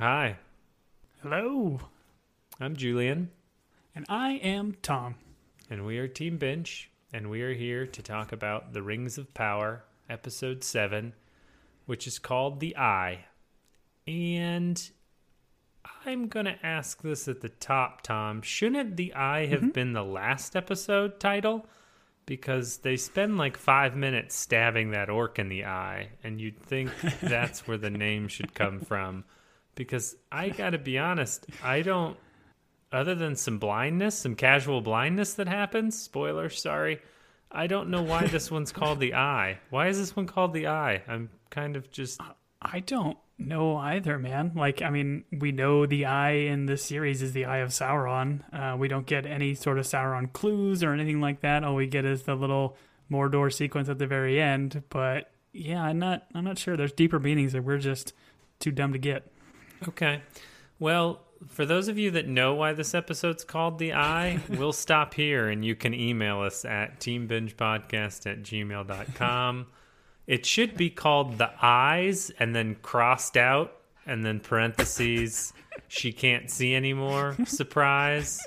Hi, Hello. I'm Julian, And I am Tom. and we are Team Binge, and we are here to talk about The Rings of Power, Episode 7, which is called The Eye. And I'm going to ask this at the top, Tom. Shouldn't The Eye have mm-hmm. been the last episode title? Because they spend like five minutes stabbing that orc in the eye, and you'd think that's where the name should come from. Because I got to be honest, I don't other than some blindness, some casual blindness that happens, spoiler, sorry, I don't know why this one's called the Eye. Why is this one called the Eye? I'm kind of just I don't know either, man. Like, I mean, we know the eye in this series is the eye of Sauron. Uh, we don't get any sort of Sauron clues or anything like that. All we get is the little Mordor sequence at the very end. But yeah, I'm not. I'm not sure. There's deeper meanings that we're just too dumb to get. Okay. Well, for those of you that know why this episode's called the Eye, we'll stop here and you can email us at teambingepodcast at gmail.com. It should be called the eyes and then crossed out and then parentheses she can't see anymore. Surprise.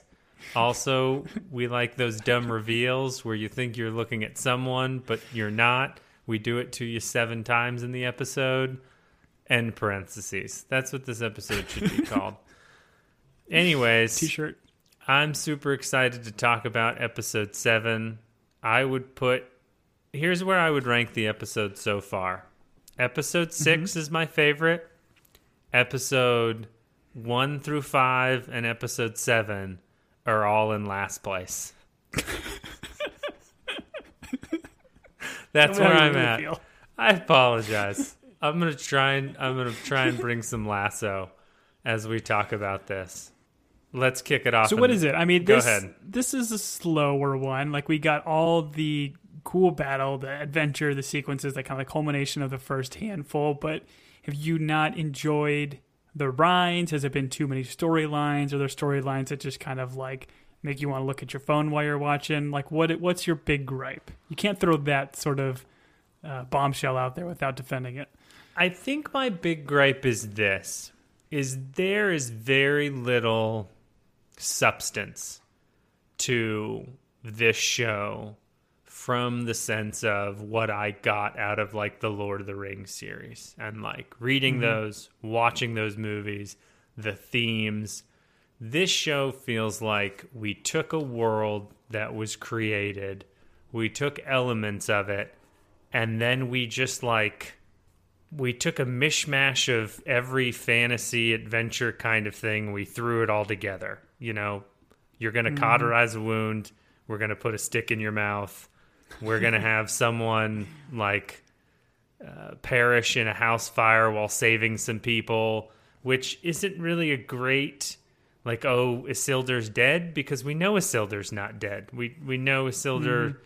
Also, we like those dumb reveals where you think you're looking at someone but you're not. We do it to you seven times in the episode. End parentheses. That's what this episode should be called. Anyways, T-shirt. I'm super excited to talk about episode seven. I would put here's where I would rank the episode so far. Episode 6 mm-hmm. is my favorite. Episode one through five and episode seven are all in last place. That's where I'm really at. feel. I apologize. I'm gonna try and I'm gonna try and bring some lasso as we talk about this. Let's kick it off. So what is it? I mean, Go this ahead. this is a slower one. Like we got all the cool battle, the adventure, the sequences, that kind of the culmination of the first handful. But have you not enjoyed the Rhines? Has it been too many storylines? Are there storylines that just kind of like make you want to look at your phone while you're watching? Like what? What's your big gripe? You can't throw that sort of uh, bombshell out there without defending it. I think my big gripe is this is there is very little substance to this show from the sense of what I got out of like the Lord of the Rings series and like reading mm-hmm. those, watching those movies, the themes. This show feels like we took a world that was created, we took elements of it, and then we just like we took a mishmash of every fantasy adventure kind of thing. We threw it all together. You know you're going to cauterize a wound. We're going to put a stick in your mouth. We're going to have someone like uh, perish in a house fire while saving some people which isn't really a great like oh isildur's dead? Because we know isildur's not dead. We we know isildur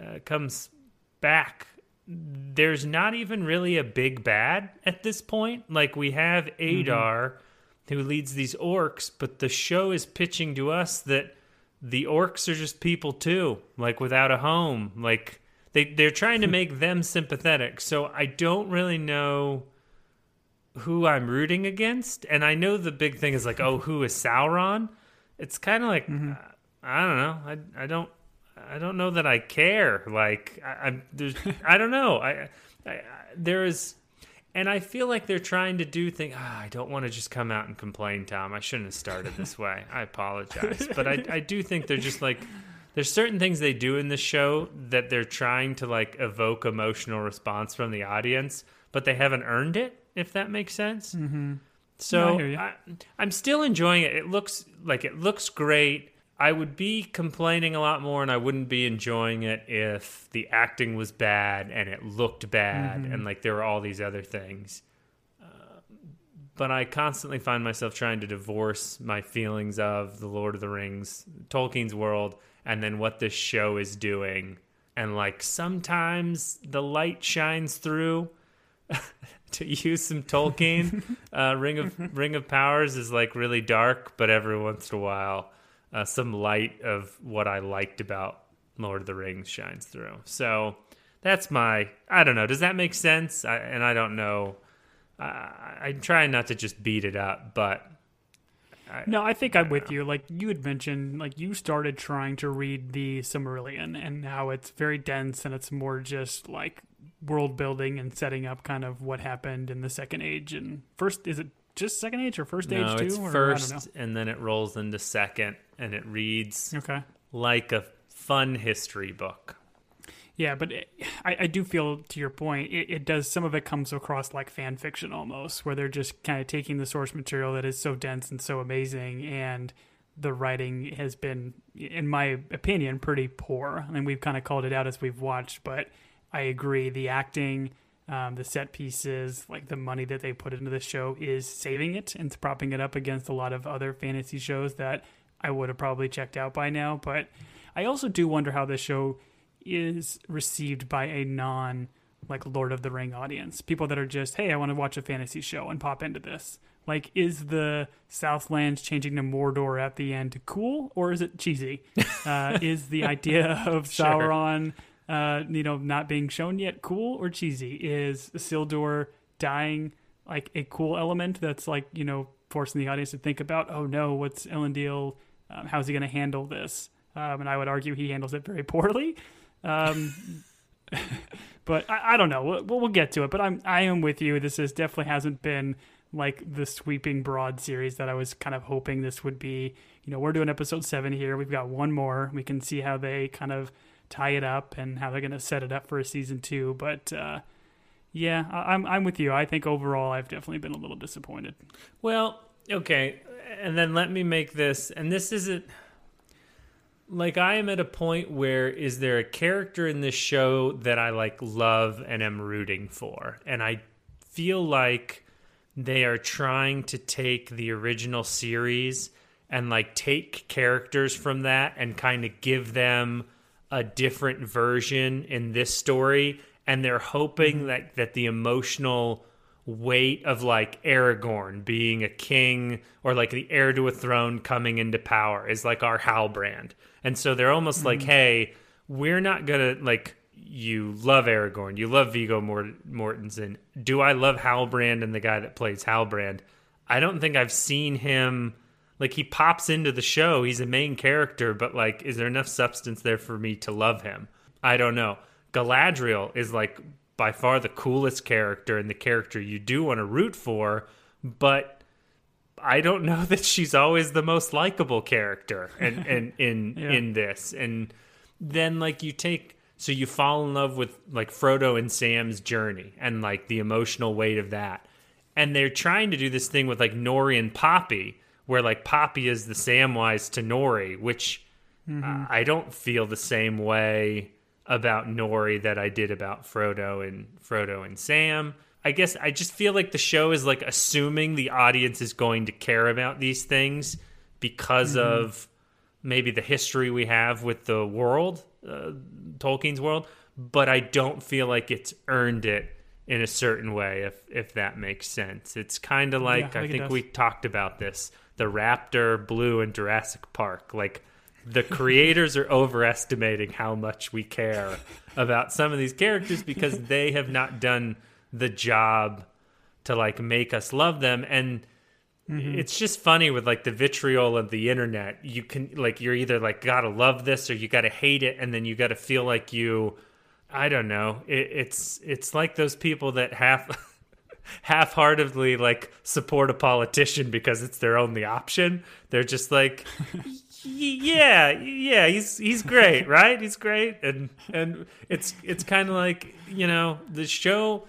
uh, comes back there's not even really a big bad at this point. Like we have Adar who leads these orcs, but the show is pitching to us that the orcs are just people too, like without a home. Like they they're trying to make them sympathetic. So I don't really know who I'm rooting against, and I know the big thing is like, oh, who is Sauron? It's kind of like uh, I don't know. I I don't I don't know that I care. Like I, I'm there's I don't know. I, I, I there is, and I feel like they're trying to do things. Ah, I don't want to just come out and complain, Tom. I shouldn't have started this way. I apologize, but I I do think they're just like there's certain things they do in the show that they're trying to like evoke emotional response from the audience, but they haven't earned it. If that makes sense. Mm-hmm. No, So I. I, I'm still enjoying it. It looks like it looks great. I would be complaining a lot more, and I wouldn't be enjoying it if the acting was bad and it looked bad, Mm-hmm. and like there were all these other things. Uh, but I constantly find myself trying to divorce my feelings of the Lord of the Rings, Tolkien's world, and then what this show is doing. And like sometimes the light shines through. to use some Tolkien, uh, Ring of Ring of Powers is like really dark, but every once in a while, uh, some light of what I liked about Lord of the Rings shines through. So that's my I don't know. Does that make sense? I, and I don't know I, I'm trying not to just beat it up, but No, I think I'm with you. Like you had mentioned, like you started trying to read the Silmarillion and how it's very dense and it's more just like world building and setting up kind of what happened in the Second Age and first. Is it just Second Age or First no, Age too? it's or, I don't first, and then it rolls into second, and it reads. Okay. like a fun history book. Yeah, but it, I, I do feel to your point, it, it does. Some of it comes across like fan fiction almost, where they're just kind of taking the source material that is so dense and so amazing, and the writing has been, in my opinion, pretty poor. I mean, we've kind of called it out as we've watched, but I agree. The acting, um, the set pieces, like the money that they put into the show is saving it and propping it up against a lot of other fantasy shows that I would have probably checked out by now. But I also do wonder how this show is received by a non like Lord of the Ring audience. People that are just, hey, I want to watch a fantasy show and pop into this. Like, is the Southlands changing to Mordor at the end cool or is it cheesy? Uh, is the idea of Sure. Sauron, uh, you know, not being shown yet cool or cheesy? Is Isildur dying like a cool element that's like, you know, forcing the audience to think about, oh no, what's Elendil? Um, how's he going to handle this? Um, and I would argue he handles it very poorly. Um, but I, I don't know. We'll, we'll get to it. But I'm I am with you. This is definitely hasn't been like the sweeping broad series that I was kind of hoping this would be. You know, we're doing episode seven here. We've got one more. We can see how they kind of tie it up and how they're going to set it up for a season two. But uh, yeah, I, I'm I'm with you. I think overall I've definitely been a little disappointed. Well, okay. And then let me make this, and this isn't like I am at a point where is there a character in this show that I like love and am rooting for? And I feel like they are trying to take the original series and like take characters from that and kind of give them a different version in this story and they're hoping mm-hmm. that that the emotional weight of like Aragorn being a king or like the heir to a throne coming into power is like our Halbrand. And so they're almost like, mm-hmm. hey, we're not gonna like you love Aragorn, you love Viggo Mort- Mortensen. Do I love Halbrand and the guy that plays Halbrand? I don't think I've seen him like he pops into the show. He's a main character, but like, is there enough substance there for me to love him? I don't know. Galadriel is like by far the coolest character and the character you do want to root for, but I don't know that she's always the most likable character and in, in, Yeah. in this. And then like you take so you fall in love with like Frodo and Sam's journey and like the emotional weight of that. And they're trying to do this thing with like Nori and Poppy, where like Poppy is the Samwise to Nori, which uh, I don't feel the same way about Nori that I did about Frodo and Frodo and Sam. I guess I just feel like the show is like assuming the audience is going to care about these things because of maybe the history we have with the world, uh, Tolkien's world, but I don't feel like it's earned it in a certain way if if that makes sense. It's kind of like I I think it think we talked about this, the raptor blue in Jurassic Park, like the creators are overestimating how much we care about some of these characters because they have not done the job to like make us love them. And mm-hmm. it's just funny with like the vitriol of the internet. You can like you're either like gotta love this or you gotta hate it and then you gotta feel like you i don't know. It, it's it's like those people that half half-heartedly like support a politician because it's their only option. They're just like "Y- yeah yeah he's he's great right? He's great and and it's it's kind of like you know the show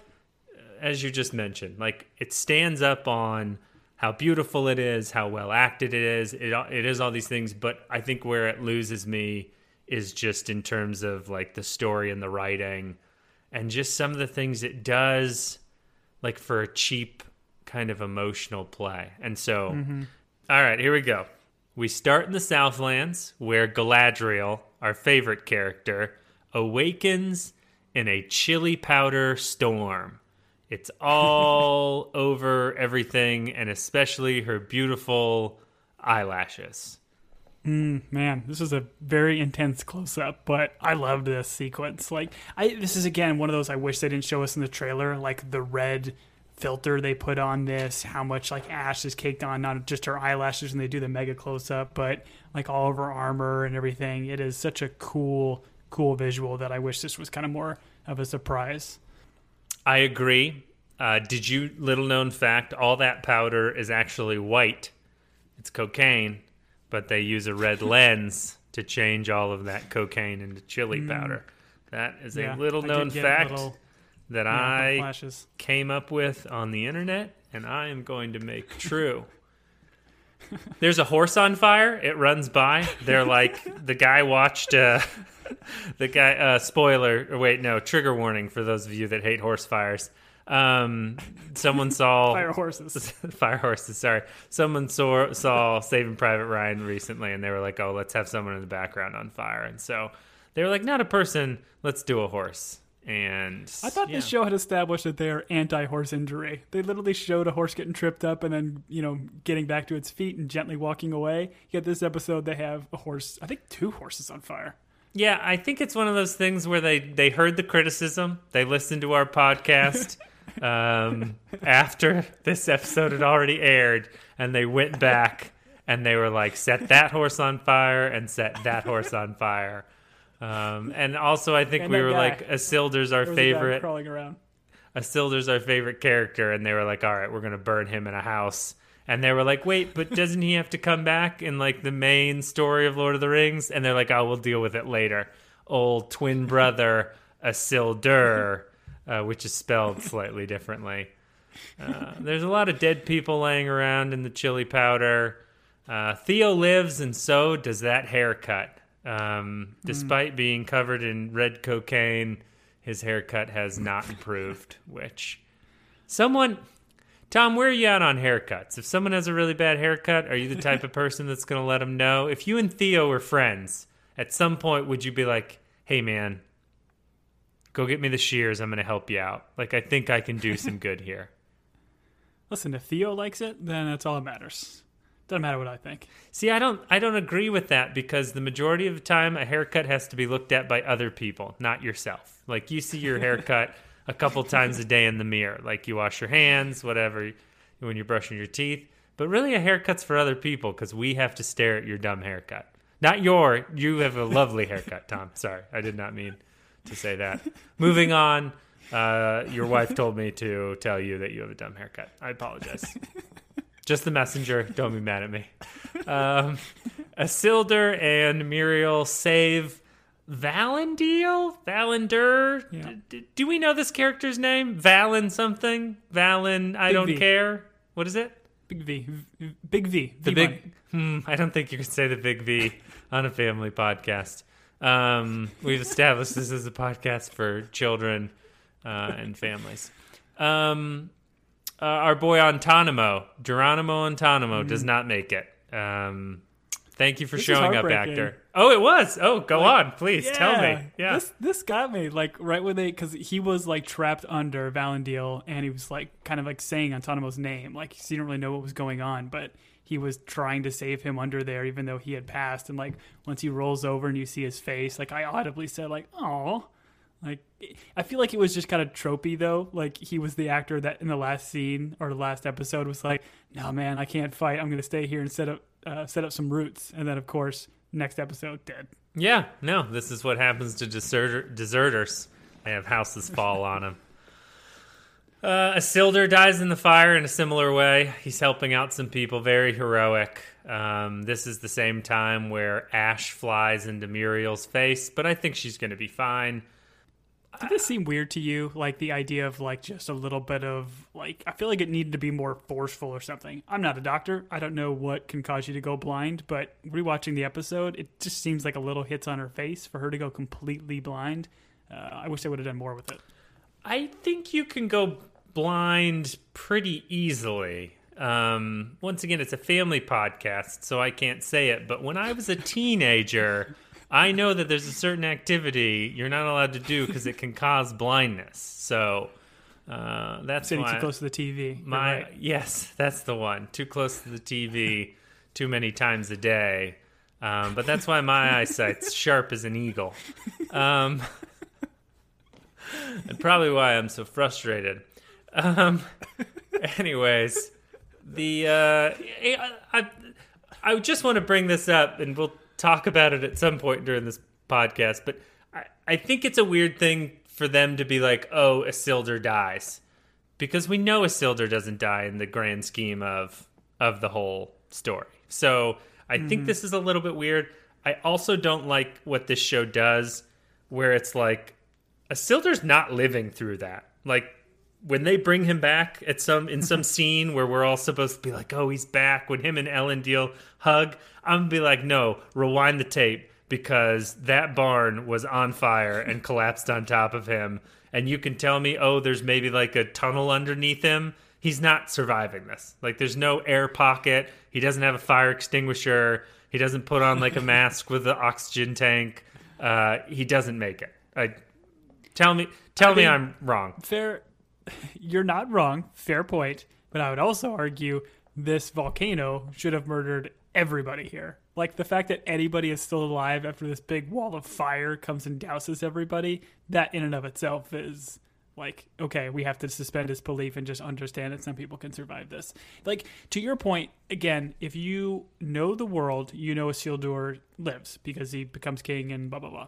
uh, as you just mentioned like it stands up on how beautiful it is how well acted it is it, it is all these things but i think where it loses me is just in terms of like the story and the writing and just some of the things it does like for a cheap kind of emotional play and so mm-hmm. all right here we go we start in the southlands where galadriel our favorite character awakens in a chili powder storm it's all over everything and especially her beautiful eyelashes mm, Man, this is a very intense close up, but I loved this sequence. Like, I this is again one of those I wish they didn't show us in the trailer, like the red filter they put on this, how much like ash is caked on not just her eyelashes when they do the mega close up, but like all of her armor and everything. It is such a cool, cool visual that I wish this was kind of more of a surprise. I agree. Uh, did you, little known fact, all that powder is actually white. It's cocaine, but they use a red lens to change all of that cocaine into chili powder. That is Mm. Yeah, a little known fact little- that yeah, I flashes. came up with on the internet, and I am going to make true. There's a horse on fire. It runs by. They're like the guy watched. Uh, the guy. Uh, spoiler. Or wait, no. Trigger warning for those of you that hate horse fires. Um, someone saw Fire horses. fire horses. Sorry, someone saw saw Saving Private Ryan recently, and they were like, "Oh, let's have someone in the background on fire." And so they were like, "Not a person. Let's do a horse." And I thought this show had established that they're anti-horse injury. They literally showed a horse getting tripped up and then, you know, getting back to its feet and gently walking away. Yet this episode, they have a horse. I think two horses on fire. Yeah, I think it's one of those things where they they heard the criticism, they listened to our podcast um, after this episode had already aired, and they went back and they were like, set that horse on fire and set that horse on fire. Um, and also, I think And we were guy. like, Isildur's our favorite. crawling around. Isildur's our favorite character, and they were like, all right, we're gonna burn him in a house. And they were like, wait, but doesn't he have to come back in like the main story of Lord of the Rings? And they're like, oh, we'll deal with it later. Old twin brother Isildur, uh, which is spelled slightly differently. Uh, there's a lot of dead people laying around in the chili powder. Uh, Theo lives, and so does that haircut. Um, despite being covered in red cocaine, his haircut has not improved. Which someone, Tom, where are you at on haircuts? If someone has a really bad haircut, are you the type of person that's going to let them know? If you and Theo were friends, at some point, would you be like, "Hey, man, go get me the shears. I'm going to help you out. Like, I think I can do some good here." Listen, if Theo likes it, then that's all that matters. Doesn't matter what I think. See, I don't I don't agree with that because the majority of the time a haircut has to be looked at by other people, not yourself. Like you see your haircut a couple times a day in the mirror, like you wash your hands, whatever, when you're brushing your teeth. But really a haircut's for other people cuz we have to stare at your dumb haircut. Not your, you have a lovely haircut, Tom. Sorry, I did not mean to say that. Moving on, uh, your wife told me to tell you that you have a dumb haircut. I apologize. Just the messenger. Don't be mad at me. Um, Isildur and Muriel save Valendiel? Valander? Yeah. D- do we know this character's name? Valen something? Valen, I Big don't V. care. What is it? Big V. V- Big V. The V big. Hmm, I don't think you could say the big V on a family podcast. Um, we've established this is a podcast for children uh, and families. Um, uh, our boy Antonimo, Geronimo Antonimo, does not make it. Um, thank you for This showing up, actor. Oh, it was. Oh, go on, please tell me. Yeah. This this got me like right when they because he was like trapped under Valendiel and he was like kind of like saying Antonimo's name like he didn't really know what was going on but he was trying to save him under there even though he had passed and like once he rolls over and you see his face like I audibly said like oh like I feel like it was just kind of tropey though like he was the actor that in the last scene or the last episode was like no man I can't fight I'm gonna stay here and set up uh, set up some roots and then of course next episode dead. Yeah, no, this is what happens to deserter, deserters. They have houses fall on them. Uh, Isildur dies in the fire in a similar way. He's helping out some people, very heroic. Um, this is the same time where ash flies into Muriel's face, but I think she's going to be fine. Did this seem weird to you? Like the idea of like just a little bit of like I feel like it needed to be more forceful or something. I'm not a doctor. I don't know what can cause you to go blind, but rewatching the episode, it just seems like a little hits on her face for her to go completely blind. Uh, I wish they would have done more with it. I think you can go blind pretty easily. Um, once again, it's a family podcast, so I can't say it. But when I was a teenager, I know that there's a certain activity you're not allowed to do because it can cause blindness. So uh, that's Sitting too close to the TV. My right. yes, that's the one. Too close to the TV, too many times a day. Um, but that's why my eyesight's sharp as an eagle. Um, and probably why I'm so frustrated. Um, Anyways, the uh, I, I I just want to bring this up, and we'll talk about it at some point during this podcast. But I, I think it's a weird thing for them to be like, "Oh, Isildur dies," because we know Isildur doesn't die in the grand scheme of of the whole story. So I think mhm. this is a little bit weird. I also don't like what this show does, where it's like Isildur's not living through that. Like when they bring him back at some in some scene where we're all supposed to be like, "Oh, he's back." When him and Elendil hug, I'm gonna be like, "No, rewind the tape because that barn was on fire and collapsed on top of him." And you can tell me, "Oh, there's maybe like a tunnel underneath him." He's not surviving this. Like, there's no air pocket. He doesn't have a fire extinguisher. He doesn't put on like a mask with the oxygen tank. Uh, he doesn't make it. I tell me, tell me, mean- I'm wrong. Fair, you're not wrong. Fair point. But I would also argue this volcano should have murdered everybody here. Like the fact that anybody is still alive after this big wall of fire comes and douses everybody, that in and of itself is like, okay, we have to suspend disbelief and just understand that some people can survive this. Like, to your point, again, if you know the world, you know a Isildur lives because he becomes king and blah, blah, blah.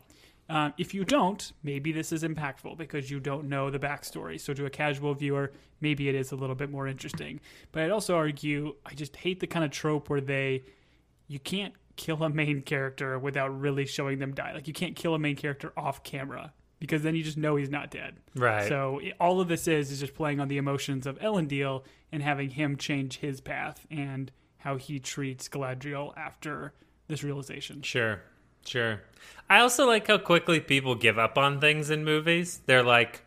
Um, if you don't, maybe this is impactful because you don't know the backstory. So to a casual viewer, maybe it is a little bit more interesting. But I'd also argue I just hate the kind of trope where they you can't kill a main character without really showing them die. Like you can't kill a main character off camera because then you just know he's not dead. Right. So all of this is is just playing on the emotions of Ellen Elendil and having him change his path and how he treats Galadriel after this realization. Sure, sure. I also like how quickly people give up on things in movies. They're like,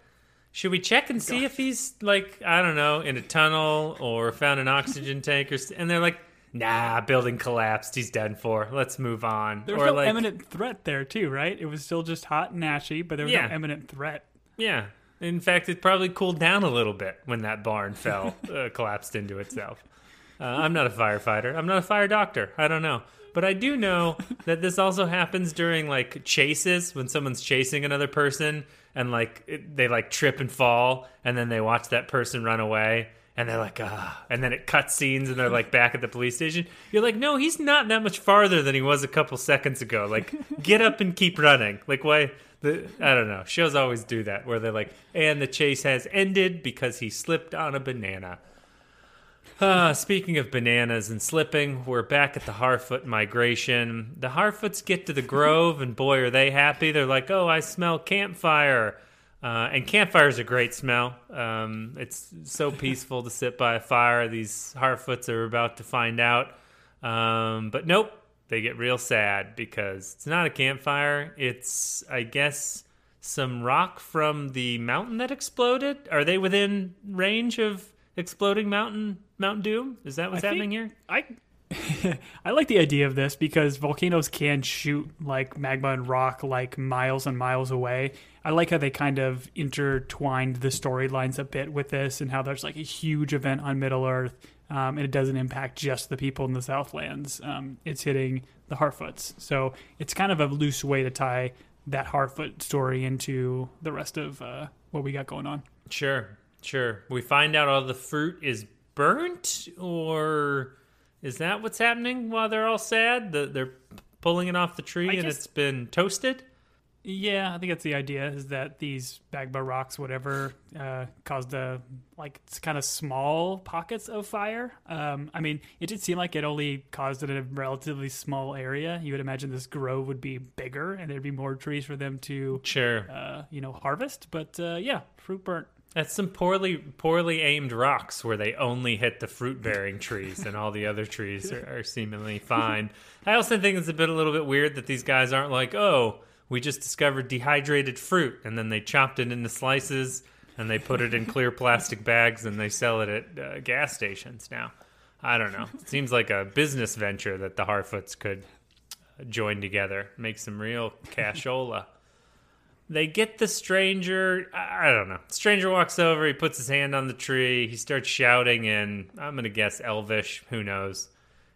should we check and see if he's like, I don't know, in a tunnel or found an oxygen tank or, and they're like, nah, building collapsed. He's done for. Let's move on. There was or no like, imminent threat there too, right? It was still just hot and ashy, but there was Yeah. no imminent threat. yeah. In fact, it probably cooled down a little bit when that barn fell, uh, collapsed into itself. Uh, I'm not a firefighter. I'm not a fire doctor. I don't know. But I do know that this also happens during like chases when someone's chasing another person and like it, they like trip and fall and then they watch that person run away and they're like, ah, and then it cuts scenes and they're like back at the police station. You're like, no, he's not that much farther than he was a couple seconds ago. Like, get up and keep running. Like, why? The, I don't know. Shows always do that where they're like, and the chase has ended because he slipped on a banana. Uh, speaking of bananas and slipping, we're back at the Harfoot migration. The Harfoots get to the grove, and boy, are they happy. They're like, oh, I smell campfire. Uh, and campfire is a great smell. Um, it's so peaceful to sit by a fire. These Harfoots are about to find out. Um, but nope, they get real sad because it's not a campfire. It's, I guess, some rock from the mountain that exploded. Are they within range of exploding mountain Mount Doom? Is that what's I happening here? I I like the idea of this because volcanoes can shoot like magma and rock like miles and miles away. I like how they kind of intertwined the storylines a bit with this and how there's like a huge event on Middle Earth um, and it doesn't impact just the people in the Southlands. Um, it's hitting the Harfoots. So it's kind of a loose way to tie that Harfoot story into the rest of uh, what we got going on. Sure, sure. We find out all the fruit is burnt, or is that what's happening while they're all sad? The, they're pulling it off the tree I and guess- it's been toasted? Yeah, I think that's the idea. Is that these magma rocks, whatever, uh, caused the like kind of small pockets of fire. Um, I mean, it did seem like it only caused it in a relatively small area. You would imagine this grove would be bigger, and there'd be more trees for them to, Sure. uh, you know, harvest. But uh, yeah, fruit burnt. That's some poorly poorly aimed rocks where they only hit the fruit bearing trees and all the other trees are, are seemingly fine. I also think it's a bit a little bit weird that these guys aren't like, oh, we just discovered dehydrated fruit and then they chopped it into slices and they put it in clear plastic bags and they sell it at uh, gas stations now. I don't know. It seems like a business venture that the Harfoots could join together, make some real cashola they get the stranger. I I don't know. Stranger walks over. He puts his hand on the tree. He starts shouting in, I'm going to guess Elvish. Who knows?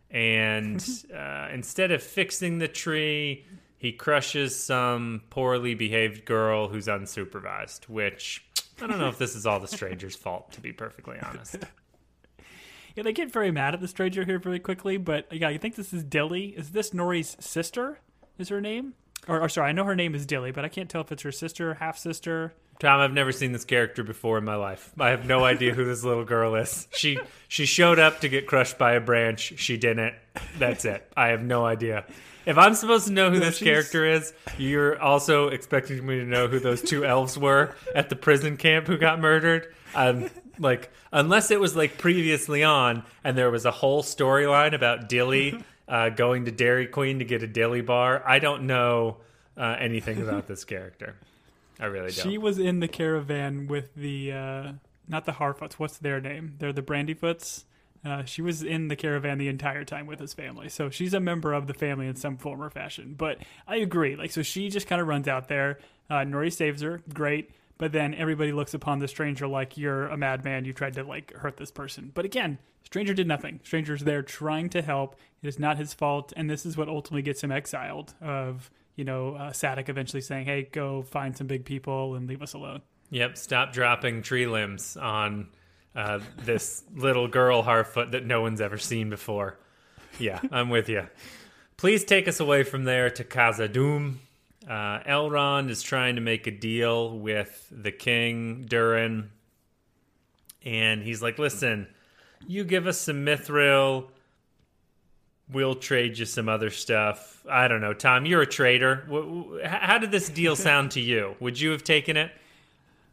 And uh, instead of fixing the tree, he crushes some poorly behaved girl who's unsupervised, which I don't know if this is all the stranger's fault, to be perfectly honest. Yeah, they get very mad at the stranger here very quickly, but yeah, you think this is Dilly? Is this Nori's sister? Is her name? Or, or sorry, I know her name is Dilly, but I can't tell if it's her sister, half sister. Tom, I've never seen this character before in my life. I have no idea who this little girl is. She she showed up to get crushed by a branch. She didn't. That's it. I have no idea. If I'm supposed to know who No, this she's- character is, you're also expecting me to know who those two elves were at the prison camp who got murdered. Um, like unless it was like previously on, and there was a whole storyline about Dilly uh, going to Dairy Queen to get a Dilly bar. I don't know uh, anything about this character. I really don't. She was in the caravan with the uh, not the Harfoots. What's their name? They're the Brandyfoots. Uh, she was in the caravan the entire time with his family, so she's a member of the family in some form or fashion. But I agree, like, so she just kind of runs out there. Uh, Nori saves her, great. But then everybody looks upon the stranger like you're a madman. You tried to like hurt this person. But again, stranger did nothing. Stranger's there trying to help. It is not his fault, and this is what ultimately gets him exiled. Of you know, uh, eventually saying, "Hey, go find some big people and leave us alone." Yep, stop dropping tree limbs on uh, this little girl Harfoot that no one's ever seen before. Yeah, I'm with you. Please take us away from there to Khazad-dûm. Uh, Elrond is trying to make a deal with the king, Durin, and he's like, listen, you give us some mithril, we'll trade you some other stuff. I don't know, Tom, you're a trader. How did this deal sound to you? Would you have taken it?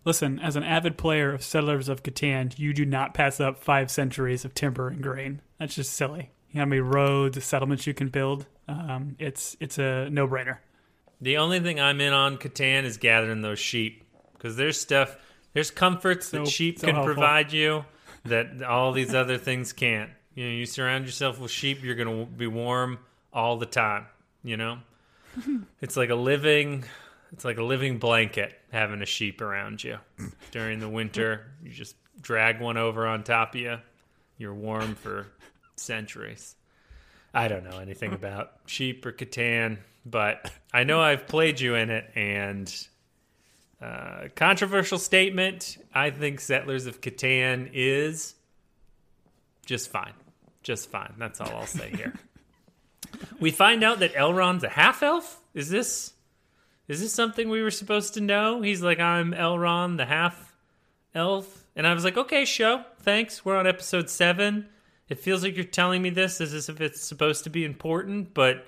Listen, as an avid player of Settlers of Catan, you do not pass up five centuries of timber and grain. That's just silly. You know how many roads, settlements you can build? Um, it's it's a no brainer. The only thing I'm in on Catan is gathering those sheep because there's stuff, there's comforts that sheep so can helpful. provide you that all these other things can't. You know, you surround yourself with sheep, you're gonna be warm all the time. You know, it's like a living, it's like a living blanket having a sheep around you during the winter. You just drag one over on top of you. You're warm for centuries. I don't know anything about sheep or Catan, but I know I've played you in it. And uh, controversial statement: I think Settlers of Catan is just fine, just fine. That's all I'll say here. we find out that Elrond's a half elf. Is this is this something we were supposed to know? He's like, I'm Elrond, the half elf, and I was like, okay, show, thanks. We're on episode seven. It feels like you're telling me this as if it's supposed to be important, but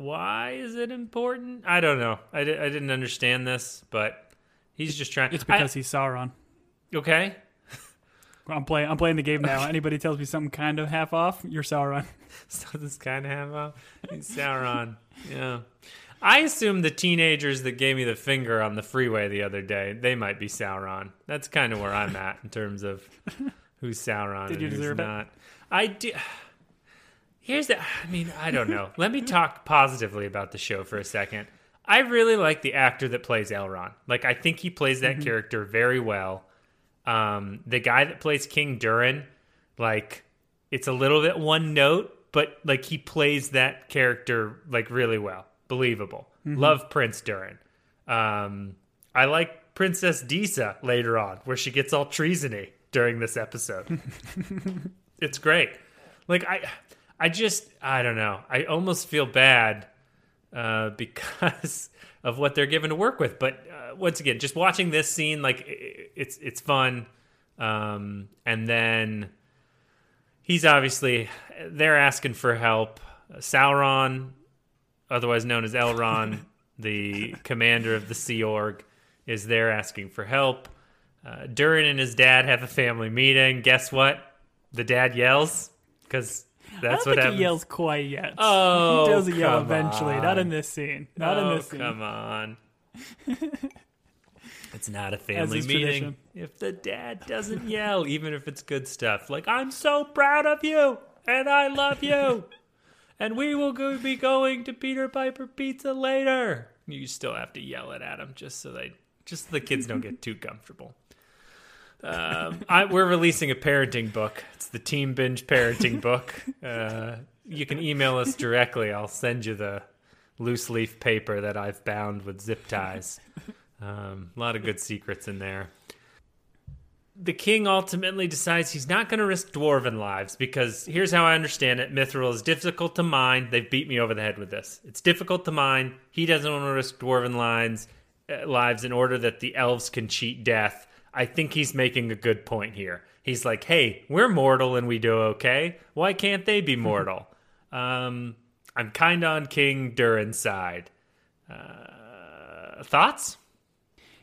why is it important? I don't know. I, di- I didn't understand this, but he's just trying. It's because he's Sauron. I- okay. I'm playing. I'm playing the game now. Anybody tells me something kind of half off, you're Sauron. So this kind of have a he's Sauron. yeah. I assume the teenagers that gave me the finger on the freeway the other day, they might be Sauron. That's kind of where I'm at in terms of who's Sauron Did and you who's deserve it? not. I do. Here's the. I mean, I don't know. Let me talk positively about the show for a second. I really like the actor that plays Elrond. Like, I think he plays Mm-hmm. that character very well. Um, the guy that plays King Durin, like, it's a little bit one note, but like he plays that character like really well, believable. Love Prince Durin. Um, I like Princess Disa later on, where she gets all treasony during this episode. it's great. Like I, I just I don't know. I almost feel bad uh, because of what they're given to work with. But uh, once again, just watching this scene, like it's it's fun. Um, and then he's obviously they're asking for help. Sauron, otherwise known as Elrond, the commander of the Sea Org, is there asking for help. Uh, Durin and his dad have a family meeting. Guess what? The dad yells because I that's don't what think happens. he yells quite yet. Oh, he does yell eventually. on. Not in this scene. Not oh, in this scene. come on. it's not a family meeting. tradition. If the dad doesn't yell, even if it's good stuff, like I'm so proud of you and I love you, and we will go- be going to Peter Piper Pizza later. You still have to yell it at him just so they, just so the kids don't get too comfortable. Um, I, we're releasing a parenting book. It's the Team Binge parenting book. Uh, you can email us directly. I'll send you the loose leaf paper that I've bound with zip ties. Um, a lot of good secrets in there. the king ultimately decides he's not going to risk dwarven lives because here's how I understand it Mithril is difficult to mine. They've beat me over the head with this. It's difficult to mine. He doesn't want to risk dwarven lives, uh, lives in order that the elves can cheat death. I think he's making a good point here. He's like, hey, we're mortal and we do okay. Why can't they be mortal? um, I'm kind of on King Durin's side. Uh, thoughts?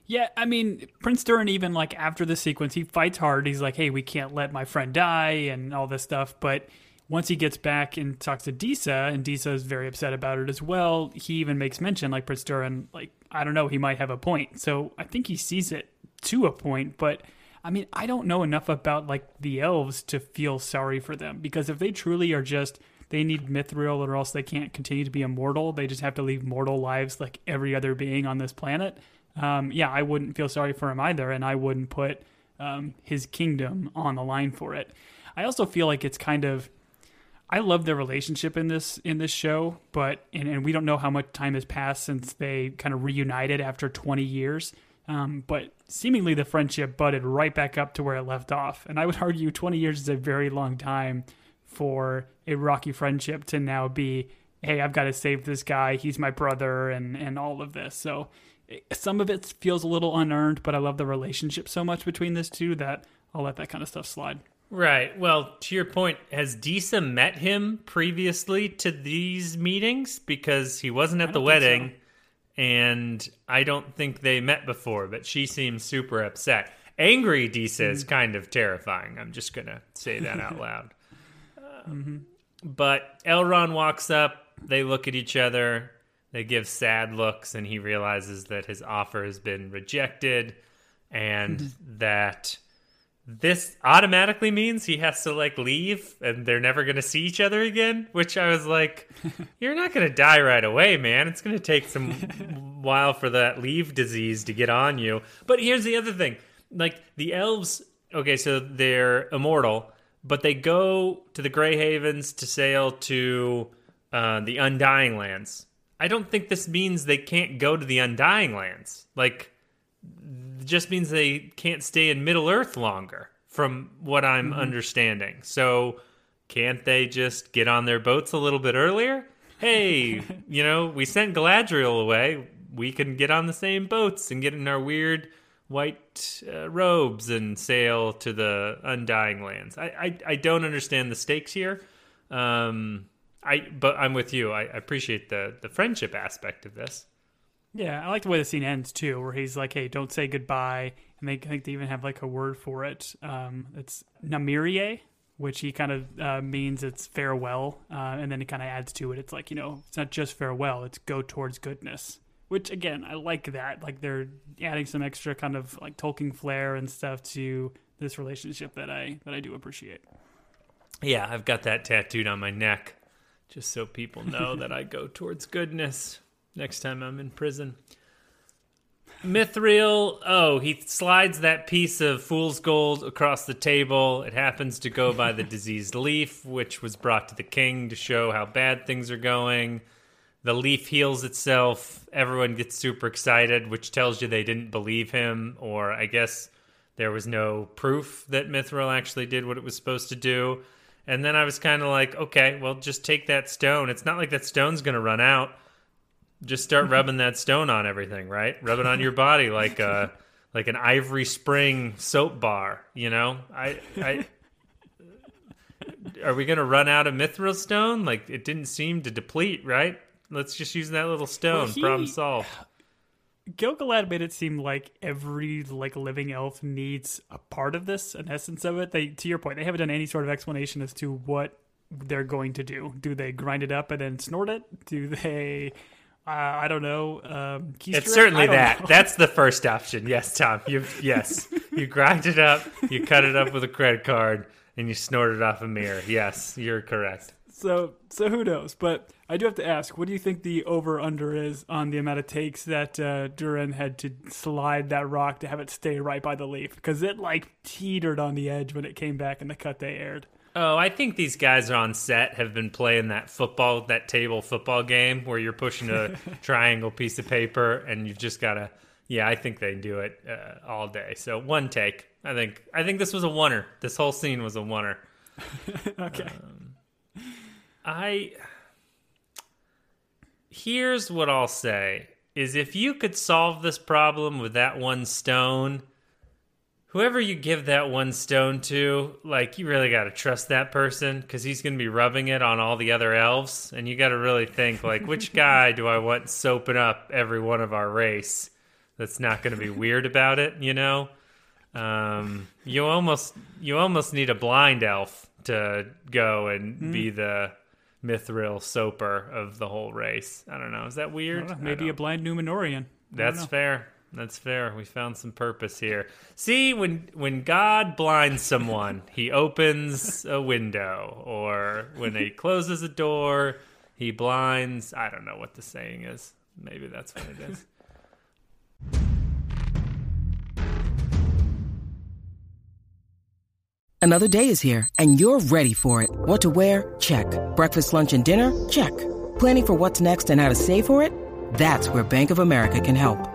Yeah, I mean, Prince Durin, even like after the sequence, he fights hard. He's like, hey, we can't let my friend die and all this stuff. But once he gets back and talks to Disa, and Disa is very upset about it as well, he even makes mention, like, Prince Durin, like, I don't know, he might have a point. So I think he sees it to a point. But I mean, I don't know enough about like the elves to feel sorry for them because if they truly are just they need mithril or else they can't continue to be immortal. They just have to leave mortal lives like every other being on this planet um, yeah, I wouldn't feel sorry for him either, and I wouldn't put um, his kingdom on the line for it. I also feel like it's kind of I love their relationship in this in this show, but and, and we don't know how much time has passed since they kind of reunited after 20 years. Um, but seemingly the friendship budded right back up to where it left off, and I would argue 20 years is a very long time for a rocky friendship to now be, hey, I've got to save this guy, he's my brother, and and all of this. So some of it feels a little unearned, but I love the relationship so much between these two that I'll let that kind of stuff slide. Right. Well, to your point, has Disa met him previously to these meetings? Because he wasn't at the wedding, so. And I don't think they met before, but she seems super upset. Angry Disa mm-hmm. is kind of terrifying. I'm just going to say that out loud. mm-hmm. But Elrond walks up, they look at each other. They give sad looks, and he realizes that his offer has been rejected, and mm-hmm. that this automatically means he has to like leave and they're never going to see each other again which i was like you're not going to die right away man. It's going to take some while for that leave disease to get on you. But here's the other thing. Like the elves okay so they're immortal but they go to the gray havens to sail to uh, the undying lands. I don't think this means they can't go to the Undying Lands. Like, just means they can't stay in Middle Earth longer, from what I'm mm-hmm. understanding. So, can't they just get on their boats a little bit earlier? Hey, you know, we sent Galadriel away. We can get on the same boats and get in our weird white uh, robes and sail to the Undying Lands. I, I, I don't understand the stakes here. Um, I but I'm with you. I appreciate the the friendship aspect of this. Yeah, I like the way the scene ends too, where he's like, "Hey, don't say goodbye," and they I think they even have like a word for it. Um, it's namárië, which he kind of uh, means it's farewell, uh, and then he kind of adds to it. It's like you know, it's not just farewell; it's go towards goodness. Which again, I like that. Like they're adding some extra kind of like Tolkien flair and stuff to this relationship that I that I do appreciate. Yeah, I've got that tattooed on my neck just so people know that I go towards goodness next time I'm in prison. Mithril, oh, he slides that piece of fool's gold across the table. It happens to go by the diseased leaf, which was brought to the king to show how bad things are going. The leaf heals itself. Everyone gets super excited, which tells you they didn't believe him, or I guess there was no proof that Mithril actually did what it was supposed to do. And then I was kind of like, okay, well, just take that stone. It's not like that stone's going to run out. Just start rubbing that stone on everything, right? Rub it on your body like a like an ivory spring soap bar. You know, I I. Are we going to run out of mithril stone? Like it didn't seem to deplete, right? Let's just use that little stone. Well, he, Problem solved. Gil-galad made it seem like every like living elf needs a part of this, an essence of it. They, to your point, they haven't done any sort of explanation as to what they're going to do. Do they grind it up and then snort it? Do they? Uh, I don't know. Um, it's certainly that. Know. That's the first option. Yes, Tom. You yes, you grind it up, you cut it up with a credit card, and you snort it off a mirror. Yes, you're correct. So so who knows? But I do have to ask, what do you think the over under is on the amount of takes that uh, Durin had to slide that rock to have it stay right by the leaf? Because it like teetered on the edge when it came back in the cut they aired. Oh, I think these guys are on set have been playing that football, that table football game where you're pushing a triangle piece of paper and you've just got to Yeah, I think they do it uh, all day. So one take. I think I think this was a oneer. This whole scene was a oneer. okay. I here's what I'll say is if you could solve this problem with that one stone, whoever you give that one stone to, like you really got to trust that person because he's going to be rubbing it on all the other elves, and you got to really think like, which guy do I want soaping up every one of our race? That's not going to be weird about it, you know. Um, you almost you almost need a blind elf to go and be the mithril soaper of the whole race. I don't know. Is that weird? don't know, I maybe a blind Numenorian. That's fair. That's fair. We found some purpose here. See, when when God blinds someone, he opens a window, or when he closes a door, he blinds. I don't know what the saying is. Maybe that's what it is. Another day is here, and you're ready for it. What to wear? Check. Breakfast, lunch, and dinner? Check. Planning for what's next and how to save for it? That's where Bank of America can help.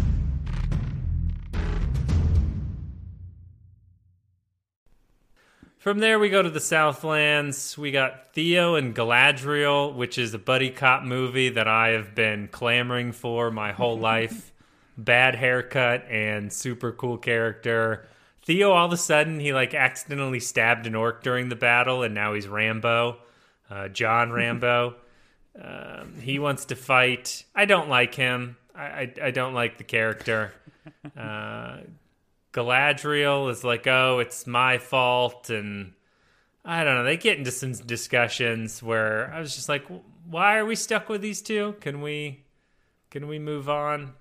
From there, we go to the Southlands. We got Theo and Galadriel, which is a buddy cop movie that I have been clamoring for my whole life. Bad haircut and super cool character. Theo, all of a sudden, he like accidentally stabbed an orc during the battle, and now he's Rambo, uh, John Rambo. um, he wants to fight. I don't like him. I, I, I don't like the character. Uh, Galadriel is like, oh, it's my fault, and I don't know. They get into some discussions where I was just like, why are we stuck with these two? Can we, can we move on?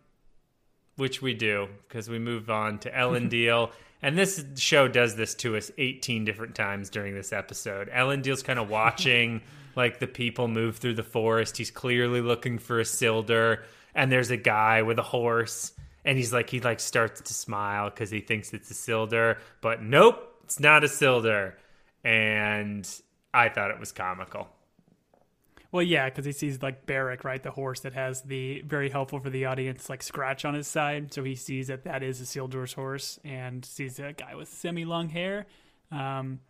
Which we do because we move on to Elendil, and this show does this to us 18 different times during this episode. Elendil's kind of watching like the people move through the forest. He's clearly looking for a Isildur, and there's a guy with a horse and he's like he like starts to smile because he thinks it's a Isildur, but nope, it's not a Isildur. And I thought it was comical. Well, yeah, because he sees like Barrick, right, the horse that has the very helpful for the audience like scratch on his side. So he sees that that is a Isildur's horse, and sees a guy with semi-long hair. Um,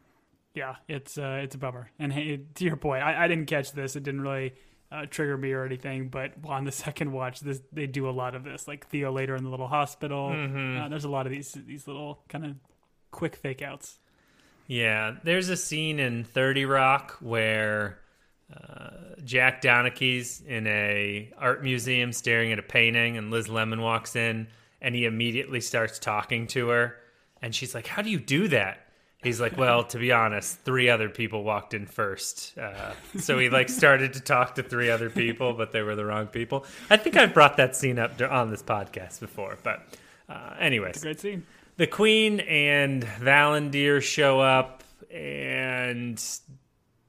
yeah, it's uh, it's a bummer. And hey, to your point, I, I didn't catch this. It didn't really uh, trigger me or anything. But on the second watch, this they do a lot of this. Like Theo later in the little hospital. Uh, there's a lot of these these little kind of quick fake outs. Yeah, there's a scene in 30 Rock where uh, Jack Donaghy's in a art museum staring at a painting, and Liz Lemon walks in, and he immediately starts talking to her, and she's like, "How do you do that?" He's like, "Well, to be honest, three other people walked in first, uh, so he like started to talk to three other people, but they were the wrong people." I think I've brought that scene up on this podcast before, but uh, anyways, Great scene. the queen and Valandir show up and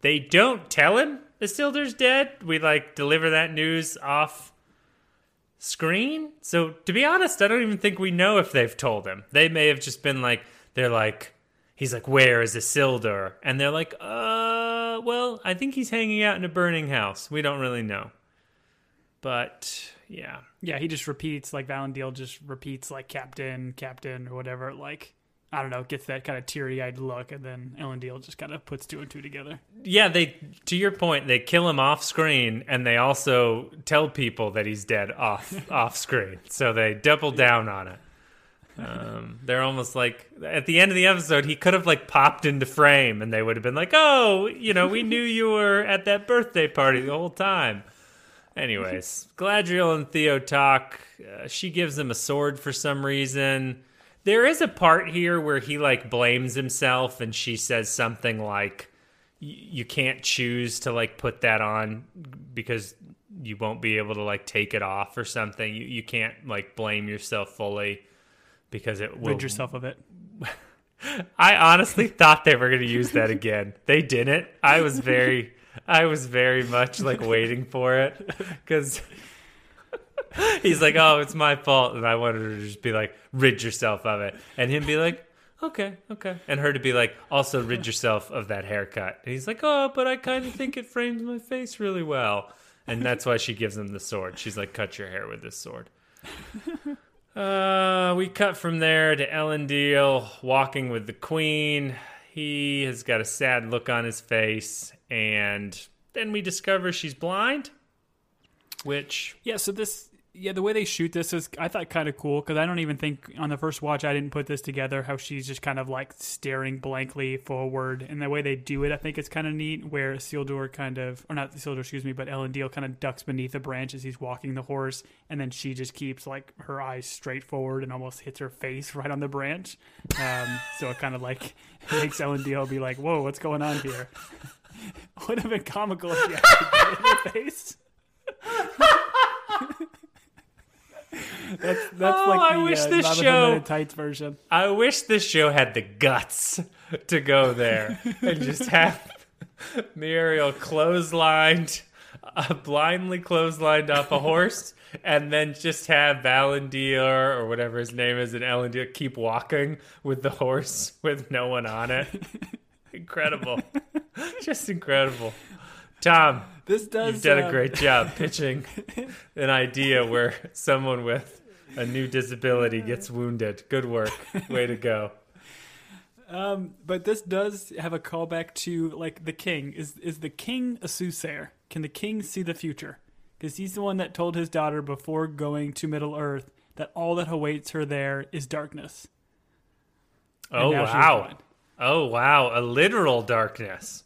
they don't tell him Isildur's dead. We like deliver that news off screen. So to be honest, I don't even think we know if they've told him. They may have just been like they're like he's like where is Isildur? And they're like uh well, I think he's hanging out in a burning house. We don't really know. But yeah. Yeah, he just repeats like Valendale just repeats like Captain, Captain, or whatever. Like I don't know, gets that kind of teary eyed look, and then Elendil just kind of puts two and two together. yeah, they to your point, they kill him off screen and they also tell people that he's dead off off screen. So they double down on it. Um, they're almost like at the end of the episode, he could have like popped into frame and they would have been like, "Oh, you know, we knew you were at that birthday party the whole time." Anyways, Galadriel and Theo talk. Uh, she gives him a sword for some reason. There is a part here where he like blames himself and she says something like y- you can't choose to like put that on because you won't be able to like take it off or something. You you can't like blame yourself fully because it will Rid yourself of it. I honestly thought they were going to use that again. They didn't. I was very I was very much like waiting for it because he's like, "Oh, it's my fault," and I wanted her to just be like, "Rid yourself of it," and him be like, "Okay, okay," and her to be like, "Also, rid yourself of that haircut." And he's like, "Oh, but I kind of think it frames my face really well," and that's why she gives him the sword. She's like, "Cut your hair with this sword." Uh, we cut from there to Elendil walking with the queen. He has got a sad look on his face, and then we discover she's blind, which Yeah, so this yeah, the way they shoot this is I thought kind of cool because I don't even think on the first watch I didn't put this together how she's just kind of like staring blankly forward and the way they do it I think it's kind of neat where Isildur kind of or not Isildur excuse me but Elendil kind of ducks beneath a branch as he's walking the horse and then she just keeps like her eyes straight forward and almost hits her face right on the branch um, so it kind of like makes Elendil be like whoa what's going on here would have been comical if she actually did it in her face. That's that's Oh, like I wish uh, this show- Tights version. I wish this show had the guts to go there and just have Muriel clotheslined, uh, blindly clotheslined off a horse, and then just have Valendir or whatever his name is and Elendil keep walking with the horse with no one on it. incredible. just incredible. Tom, This does. you've done a uh, great job pitching an idea where someone with a new disability gets wounded. Good work. Way to go. Um, but this does have a callback to like the king. Is is the king a soothsayer? Can the king see the future? Because he's the one that told his daughter before going to Middle Earth that all that awaits her there is darkness. And Oh wow. Oh wow, a literal darkness.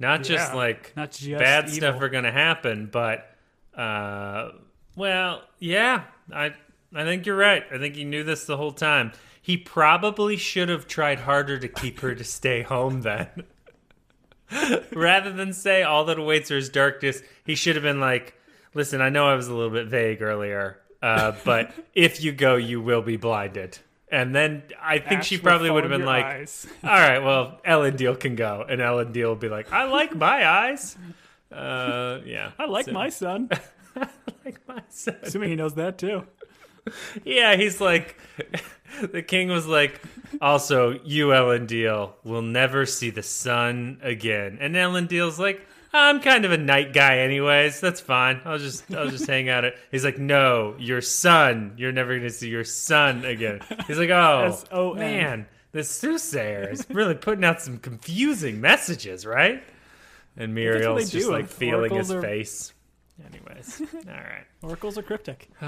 Not just Yeah, like not just bad evil. stuff are going to happen, but uh well, yeah, I I think you're right. I think he knew this the whole time. He probably should have tried harder to keep her to stay home then. Rather than say all that awaits her is darkness, he should have been like, "Listen, I know I was a little bit vague earlier, uh, but if you go, you will be blinded." And then I think Ash she probably would have been like, eyes. all right, well, Elendil can go, and Elendil will be like, I like my eyes. Uh, yeah, I like So- my son. like my son. Assuming he knows that too. Yeah, he's like, the king was like, also, you Elendil will never see the sun again, and Elendil's like. I'm kind of a night guy, anyways. That's fine. I'll just, I'll just hang out. At. He's like, no, your son. You're never gonna see your son again. He's like, oh S-O-N. man, the soothsayer is really putting out some confusing messages, right? And Muriel's just do. like feeling his are- face. Anyways, all right. Oracles are cryptic.